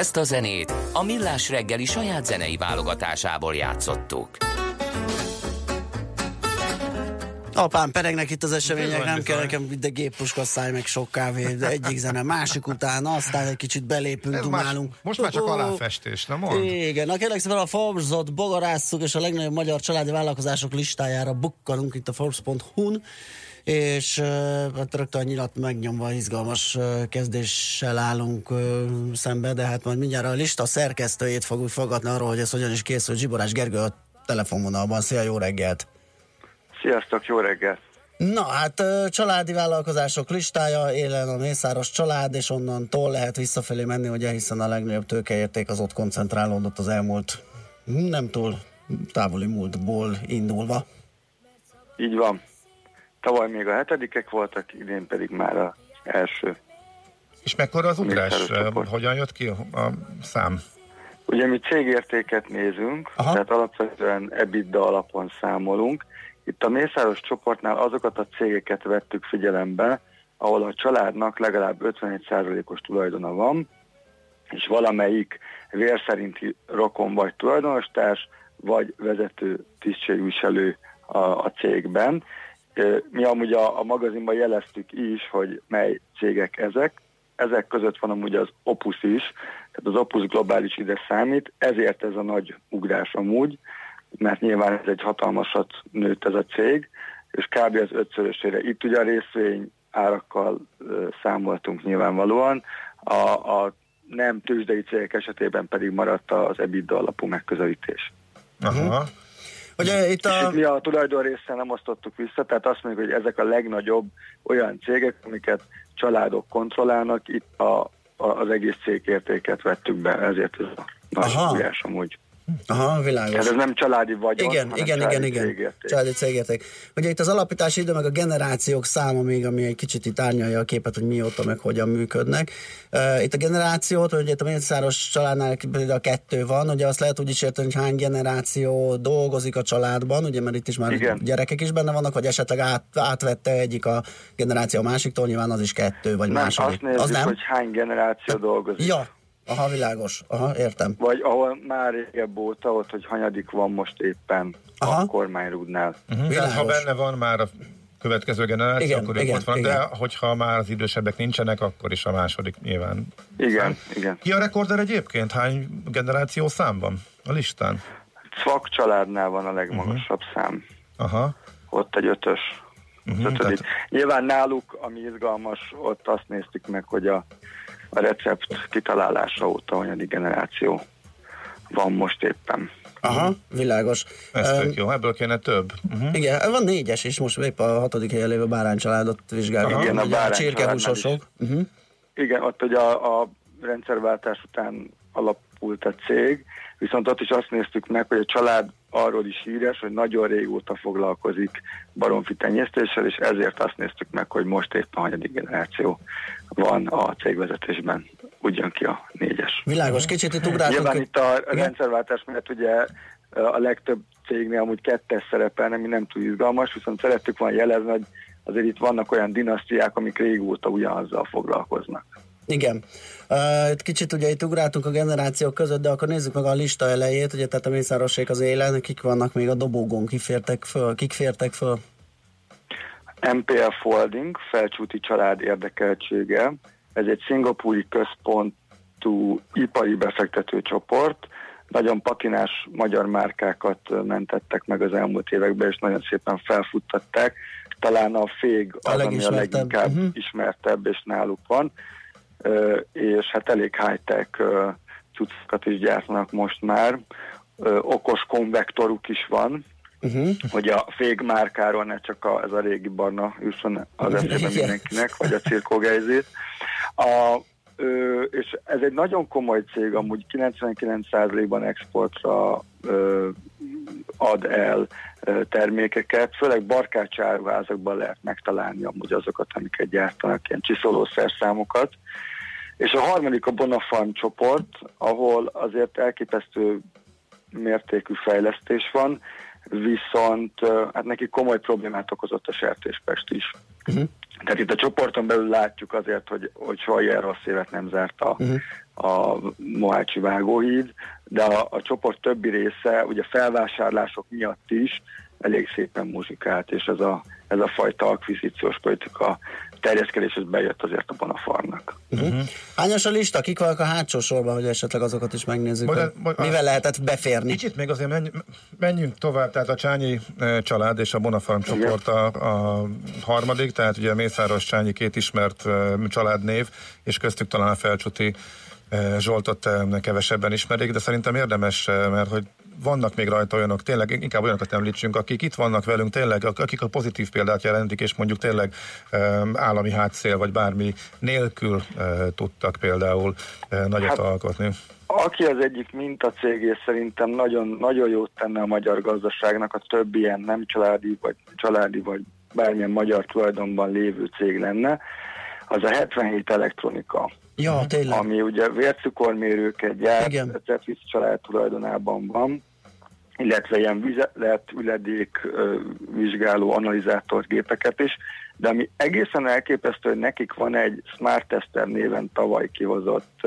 Ezt a zenét a Millás reggeli saját zenei válogatásából játszottuk. Apám peregnek itt az események, Bizony, nem bizony. kell nekem ide géppuska száj, meg sok kávé, de egyik zene, másik után, aztán egy kicsit belépünk, Ez más, dumálunk. most már csak aláfestés, nem mond? Igen, na kérlek szépen a Forbes-ot bogarásszuk, és a legnagyobb magyar családi vállalkozások listájára bukkanunk itt a Forbes.hu-n, és hát rögtön a nyilat megnyomva izgalmas kezdéssel állunk szembe, de hát majd mindjárt a lista szerkesztőjét fogjuk fogadni arról, hogy ez hogyan is készül. Zsiborás Gergő a telefonvonalban. Szia, jó reggelt! Sziasztok, jó reggelt! Na hát családi vállalkozások listája, élen a Mészáros család, és onnantól lehet visszafelé menni, ugye, hiszen a legnagyobb tőkeérték az ott koncentrálódott az elmúlt nem túl távoli múltból indulva. Így van. Tavaly még a hetedikek voltak, idén pedig már az első. És mekkora az ugrás? Hogyan jött ki a szám? Ugye mi cégértéket nézünk, Aha. tehát alapvetően EBITDA alapon számolunk. Itt a Mészáros csoportnál azokat a cégeket vettük figyelembe, ahol a családnak legalább 51%-os tulajdona van, és valamelyik vér szerinti rokon vagy tulajdonostárs, vagy vezető tisztségviselő a, a cégben. Mi amúgy a, a magazinban jeleztük is, hogy mely cégek ezek. Ezek között van amúgy az Opus is, tehát az Opus globális ide számít, ezért ez a nagy ugrás amúgy, mert nyilván ez egy hatalmasat nőtt ez a cég, és kb. az ötszörösére. Itt ugye a részvény árakkal számoltunk nyilvánvalóan, a, a nem tőzsdei cégek esetében pedig maradt az EBITDA alapú megközelítés. Aha. Ugye itt a... mi a tulajdon részen nem osztottuk vissza, tehát azt mondjuk, hogy ezek a legnagyobb olyan cégek, amiket családok kontrollálnak, itt a, a, az egész cégértéket vettük be, ezért ez a nagy Aha. amúgy. Aha, világos. Ez nem családi vagyon, Igen, igen, családi igen, igen. cégérték. Családi cégérték. Ugye itt az alapítási idő, meg a generációk száma még, ami egy kicsit itt árnyalja a képet, hogy mióta, meg hogyan működnek. Uh, itt a generációt, ugye itt a Mészáros családnál például kettő van, ugye azt lehet úgy is érteni, hogy hány generáció dolgozik a családban, ugye mert itt is már Igen. gyerekek is benne vannak, vagy esetleg át, átvette egyik a generáció a másiktól, nyilván az is kettő, vagy Nem, második. azt nézzük, az nem? hogy hány generáció dolgozik. Ja, aha, világos. Aha, értem. Vagy ahol már régebb óta, ott, hogy hanyadik van most éppen Aha. a kormányrúdnál. Uh-huh. Tehát ha benne van már a következő generáció, Igen, akkor igen, ott van, igen. de hogyha már az idősebbek nincsenek, akkor is a második nyilván. Igen, igen. Ki a rekorder egyébként? Hány generáció számban a listán? Szvak családnál van a legmagasabb szám. Aha. Ott egy ötös. Uh-huh, ötödik. tehát- Nyilván náluk, ami izgalmas, ott azt néztük meg, hogy a, a recept kitalálása óta hanyadik generáció van most éppen. Aha, világos. Ez tök jó, ebből kéne több. Uh-huh. Igen, van négyes is, most épp a hatodik helyen lévő báránycsaládot vizsgáljuk. Igen, a a csirkehúsosok. Uh-huh. Igen, ott ugye a, a rendszerváltás után alapult a cég, viszont ott is azt néztük meg, hogy a család arról is híres, hogy nagyon régóta foglalkozik baromfi tenyésztéssel, és ezért azt néztük meg, hogy most éppen a hanyadik generáció van a cégvezetésben. Úgy jön ki a négyes. Világos, kicsit itt ugráltunk. Nyilván itt a rendszerváltás miatt ugye a legtöbb cégnél amúgy kettes szerepelne, ami nem túl izgalmas, viszont szerettük volna jelezni, hogy azért itt vannak olyan dinasztiák, amik régóta ugyanazzal foglalkoznak. Igen. Uh, kicsit ugye itt ugráltunk a generációk között, de akkor nézzük meg a lista elejét, ugye tehát a Mészárosék az élen, kik vannak még a dobogón, kik fértek föl, kik fértek föl? MPL Folding, felcsúti család érdekeltsége. Ez egy szingapúri központú ipari befektető csoport. Nagyon patinás magyar márkákat mentettek meg az elmúlt években, és nagyon szépen felfuttatták. Talán a fég az, ami a leginkább Mhm. ismertebb, és náluk van. És hát elég high-tech cuccokat is gyártanak most már. Okos konvektoruk is van, Uh-huh. hogy a fég márkáról ne csak a, ez a régi barna jusson az eszébe mindenkinek, vagy a cirkógejzét. A, ö, és ez egy nagyon komoly cég, amúgy 99%-ban exportra ö, ad el ö, termékeket, főleg barkácsáruházakban lehet megtalálni amúgy azokat, amiket gyártanak, ilyen csiszolószerszámokat. És a harmadik a Bonafarm csoport, ahol azért elképesztő mértékű fejlesztés van, viszont hát neki komoly problémát okozott a sertéspest is. Uh-huh. Tehát itt a csoporton belül látjuk azért, hogy, hogy soha ilyen rossz évet nem zárt a, Uh-huh. a Mohácsi vágóhíd, de a, a csoport többi része ugye felvásárlások miatt is elég szépen muzsikált, és ez a, ez a fajta akvizíciós politika terjeszkedéshez bejött azért a Bonafarmnak. Uh-huh. Hányas a lista? Kik vannak a hátsó sorban, hogy esetleg azokat is megnézzük? Majd- hogy majd- mivel lehetett beférni? Kicsit még azért menj, menjünk tovább, tehát a Csányi eh, család és a Bonafarm csoport a, a harmadik, tehát ugye a Mészáros Csányi két ismert eh, családnév, és köztük talán a Felcsuti eh, Zsoltot kevesebben ismerik, de szerintem érdemes, mert hogy vannak még rajta olyanok, tényleg inkább olyanokat említsünk, akik itt vannak velünk, tényleg, ak- akik a pozitív példát jelentik, és mondjuk tényleg állami hátszél, vagy bármi nélkül eh, tudtak például eh, nagyot Hát- alkotni. Aki az egyik mintacég, és szerintem nagyon, nagyon jót tenne a magyar gazdaságnak, a több ilyen nem családi, vagy családi, vagy bármilyen magyar tulajdonban lévő cég lenne, az a 77 elektronika. Ja, tényleg. Ami ugye vércukormérőket gyárt, Cephis család tulajdonában van, illetve ilyen vize, lehet üledék vizsgáló analizátorgépeket is, de ami egészen elképesztő, hogy nekik van egy Smart Tester néven tavaly kihozott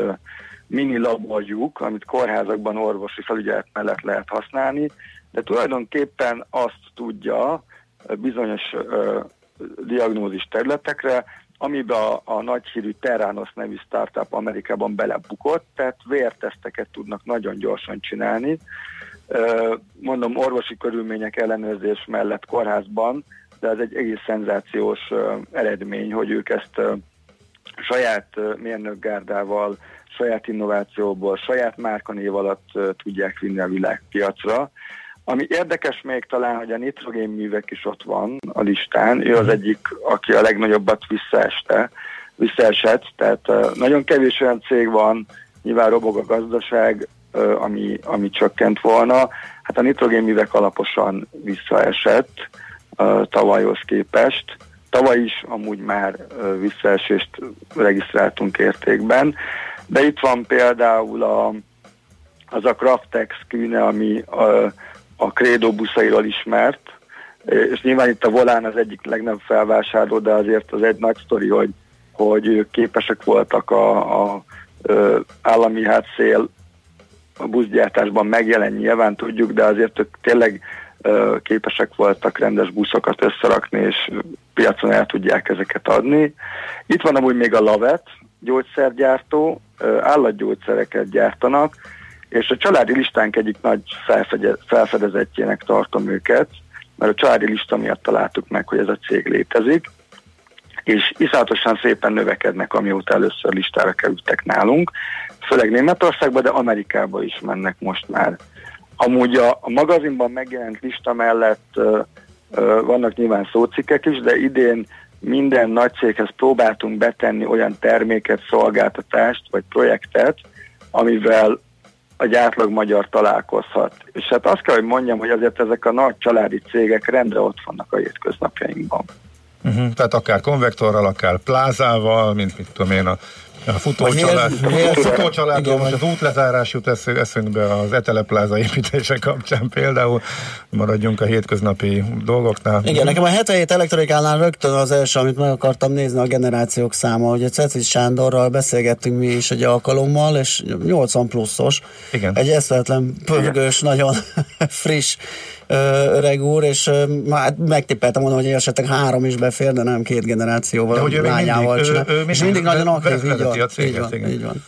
mini laborjuk, amit kórházakban orvosi felügyelet mellett lehet használni, de tulajdonképpen azt tudja bizonyos diagnózis területekre, amiben a, a nagyhírű Terranos nevű startup Amerikában belebukott, tehát vérteszteket tudnak nagyon gyorsan csinálni. Mondom, orvosi körülmények ellenőrzés mellett kórházban, de ez egy egész szenzációs eredmény, hogy ők ezt saját mérnökgárdával, saját innovációból, saját márkanév alatt tudják vinni a világpiacra. Ami érdekes még talán, hogy a nitrogénművek is ott van a listán. Ő az egyik, aki a legnagyobbat visszaeste, visszaesett, tehát nagyon kevés olyan cég van, nyilván robog a gazdaság, ami, ami csökkent volna. Hát a nitrogénművek alaposan visszaesett tavalyhoz képest. Tavaly is amúgy már visszaesést regisztráltunk értékben, de itt van például a, az a Craftex kűne, ami a, a Credo buszairól ismert, és nyilván itt a Volán az egyik legnagyobb felvásárló, de azért az egy nagy sztori, hogy, hogy képesek voltak a, a ö, állami hát szél a buszgyártásban megjelen, nyilván tudjuk, de azért ők tényleg képesek voltak rendes buszokat összerakni, és piacon el tudják ezeket adni. Itt van amúgy még a Lavet, gyógyszergyártó, állatgyógyszereket gyártanak, és a családi listánk egyik nagy felfede, felfedezettjének tartom őket, mert a családi lista miatt találtuk meg, hogy ez a cég létezik, és iszonyatosan szépen növekednek, amióta először listára kerültek nálunk, főleg Németországba, de Amerikába is mennek most már. Amúgy a, a magazinban megjelent lista mellett ö, ö, vannak nyilván szócikkek is, de idén minden nagy céghez próbáltunk betenni olyan terméket, szolgáltatást vagy projektet, amivel egy átlag magyar találkozhat. És hát azt kell, hogy mondjam, hogy azért ezek a nagy családi cégek rendre ott vannak a hétköznapjainkban. Uh-huh. Tehát akár konvektorral, akár plázával, mint mit tudom én, a a futócsalád, a futócsaládról most az útlezárás jut esz, eszünkbe az Etelepláza építése kapcsán például, maradjunk a hétköznapi dolgoknál. Igen, nekem a 77 elektronikánál rögtön az első, amit meg akartam nézni, a generációk száma, hogy a Cecis Sándorral beszélgettünk mi is egy alkalommal, és 80 pluszos, Igen. egy eszvetlen, pörgős, nagyon friss öreg úr, és már megtippeltem volna, hogy esetleg három is befér, de nem két generációval, de hogy ő lányával mindig, csinál. ő, ő és mindig nagyon aktív, így van, a céget, így, van, igen. így van.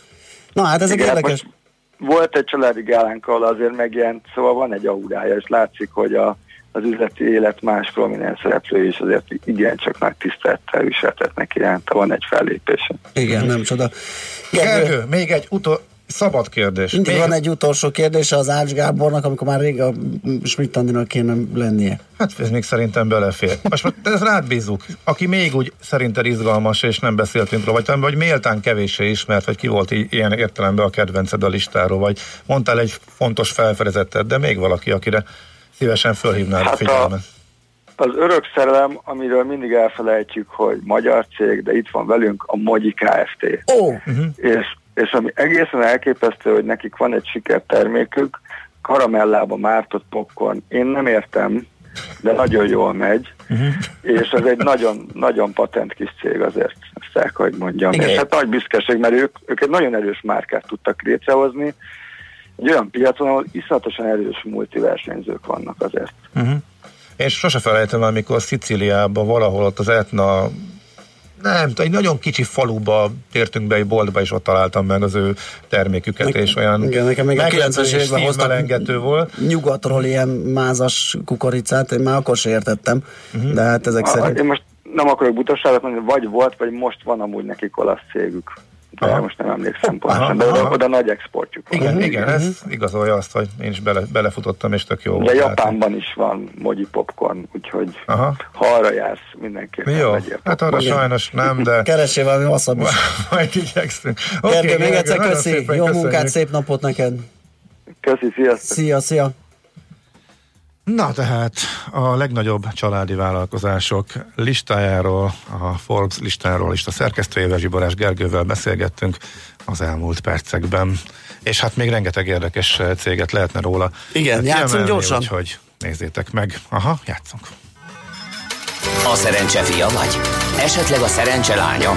Na hát ezek Igen, érdekes. most Volt egy családi gálánk, ahol azért megjelent, szóval van egy aurája, és látszik, hogy a, az üzleti élet más prominens szereplői is azért igencsak nagy tisztelettel viseltetnek iránta, van egy fellépése. Igen, nem csoda. Gergő, még egy utol, szabad kérdés. Mindig még... van egy utolsó kérdése az Ács Gábornak, amikor már rég a Schmidt Andinak kéne lennie. Hát ez még szerintem belefér. Most ez rád bízunk. Aki még úgy szerinted izgalmas, és nem beszéltünk róla, vagy, vagy méltán kevéssé ismert, hogy ki volt ilyen értelemben a kedvenced a listáról, vagy mondtál egy fontos felfedezettet, de még valaki, akire szívesen fölhívnád a Hát a- figyelmet. Az örök szerelem, amiről mindig elfelejtjük, hogy magyar cég, de itt van velünk a Mogyi Kft. Ó! Uh-huh. És, és ami egészen elképesztő, hogy nekik van egy sikertermékük, karamellába mártott popcorn. Én nem értem, de nagyon jól megy, Uh-huh. és ez egy nagyon, nagyon patent kis cég azért, ezt el kell, hogy mondjam. Igen. És hát nagy büszkeség, mert ők, ők egy nagyon erős márkát tudtak létrehozni, egy olyan piacon, ahol iszonyatosan erős multiversenyzők vannak azért. Uh-huh. És sose felejtem, el, amikor Szicíliában valahol ott az Etna nem, egy nagyon kicsi faluba tértünk be egy boltba, és ott találtam meg az ő terméküket, Nekem- és olyan igen, nekem még a meglepő 90-es és években hoztak szívmelengető volt. nyugatról ilyen mázas kukoricát, én már akkor se értettem, Mhm. de hát ezek A, szerint... én most nem akarok butaságot mondani, vagy volt, vagy most van amúgy nekik olasz cégük. De Aha. most nem emlékszem pontosan, de oda, aha. oda nagy exportjuk van. Igen, igen, ez igazolja azt, hogy én is bele, belefutottam, és tök jó De volt. Japánban is van mogyi popcorn, úgyhogy Aha. ha arra jársz, mindenképpen Jó, hát arra popcorn. sajnos nem, de Keresél valami wasabi. majd igyekszünk. Gergő, még egyszer köszi, jó köszönjük. munkát, szép napot neked. Köszi, sziasztok! Szia, szia. Na tehát a legnagyobb családi vállalkozások listájáról, a Forbes listáról és a szerkesztőjével Zsiborás Gergővel beszélgettünk az elmúlt percekben. És hát még rengeteg érdekes eh, céget lehetne róla Igen, eh, játszunk kiemelni, gyorsan. Úgyhogy nézzétek meg. Aha, játszunk. A szerencse fia vagy? Esetleg a szerencse lánya?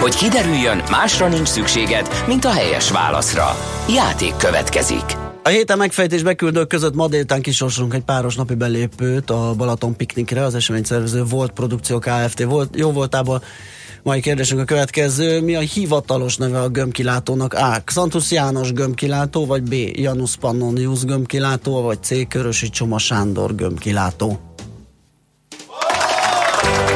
Hogy kiderüljön, másra nincs szükséged, mint a helyes válaszra. Játék következik. A héten megfejtés beküldők között ma délután kisorsolunk egy páros napi belépőt a Balaton piknikre, az esemény szervező Volt Produkció Kft. Volt, jó voltában Mai kérdésünk a következő. Mi a hivatalos neve a gömbkilátónak? A. Xantus János gömbkilátó, vagy B. Janus Pannonius gömbkilátó, vagy C. Körösi Csoma Sándor gömbkilátó?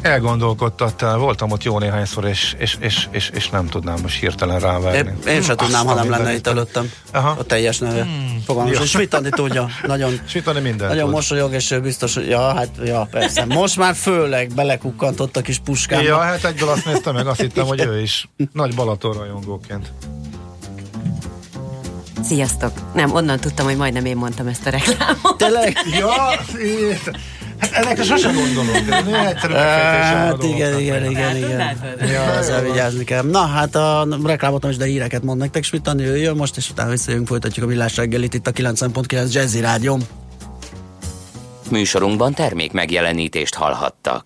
Elgondolkodtattál, voltam ott jó néhányszor, és, és, és, és, és nem tudnám most hirtelen rávágni. Én, én sem tudnám, ha nem lenne itt előttem Aha. a teljes neve. Hmm. Fogalmas. Jó. És Svitandi tudja. Nagyon, Svitani mindent nagyon tud. mosolyog, és ő biztos, hogy ja, hát, ja, persze. Most már főleg belekukkantott a kis puskámba. Ja, hát egyből azt néztem meg, azt hittem, hogy ő is nagy Balaton rajongóként. Sziasztok! Nem, onnan tudtam, hogy majdnem én mondtam ezt a reklámot. Tényleg? Ja. hát ennek van a Hát igen, igen, igen, igen. Ja, ezzel vigyázni kell. Na, hát a reklámot nem is, de híreket mond nektek. Smittani ő jön most, és utána visszajövünk, folytatjuk a villás reggelit itt a 90.9 Jazzy Rádion. műsorunkban termék megjelenítést hallhattak.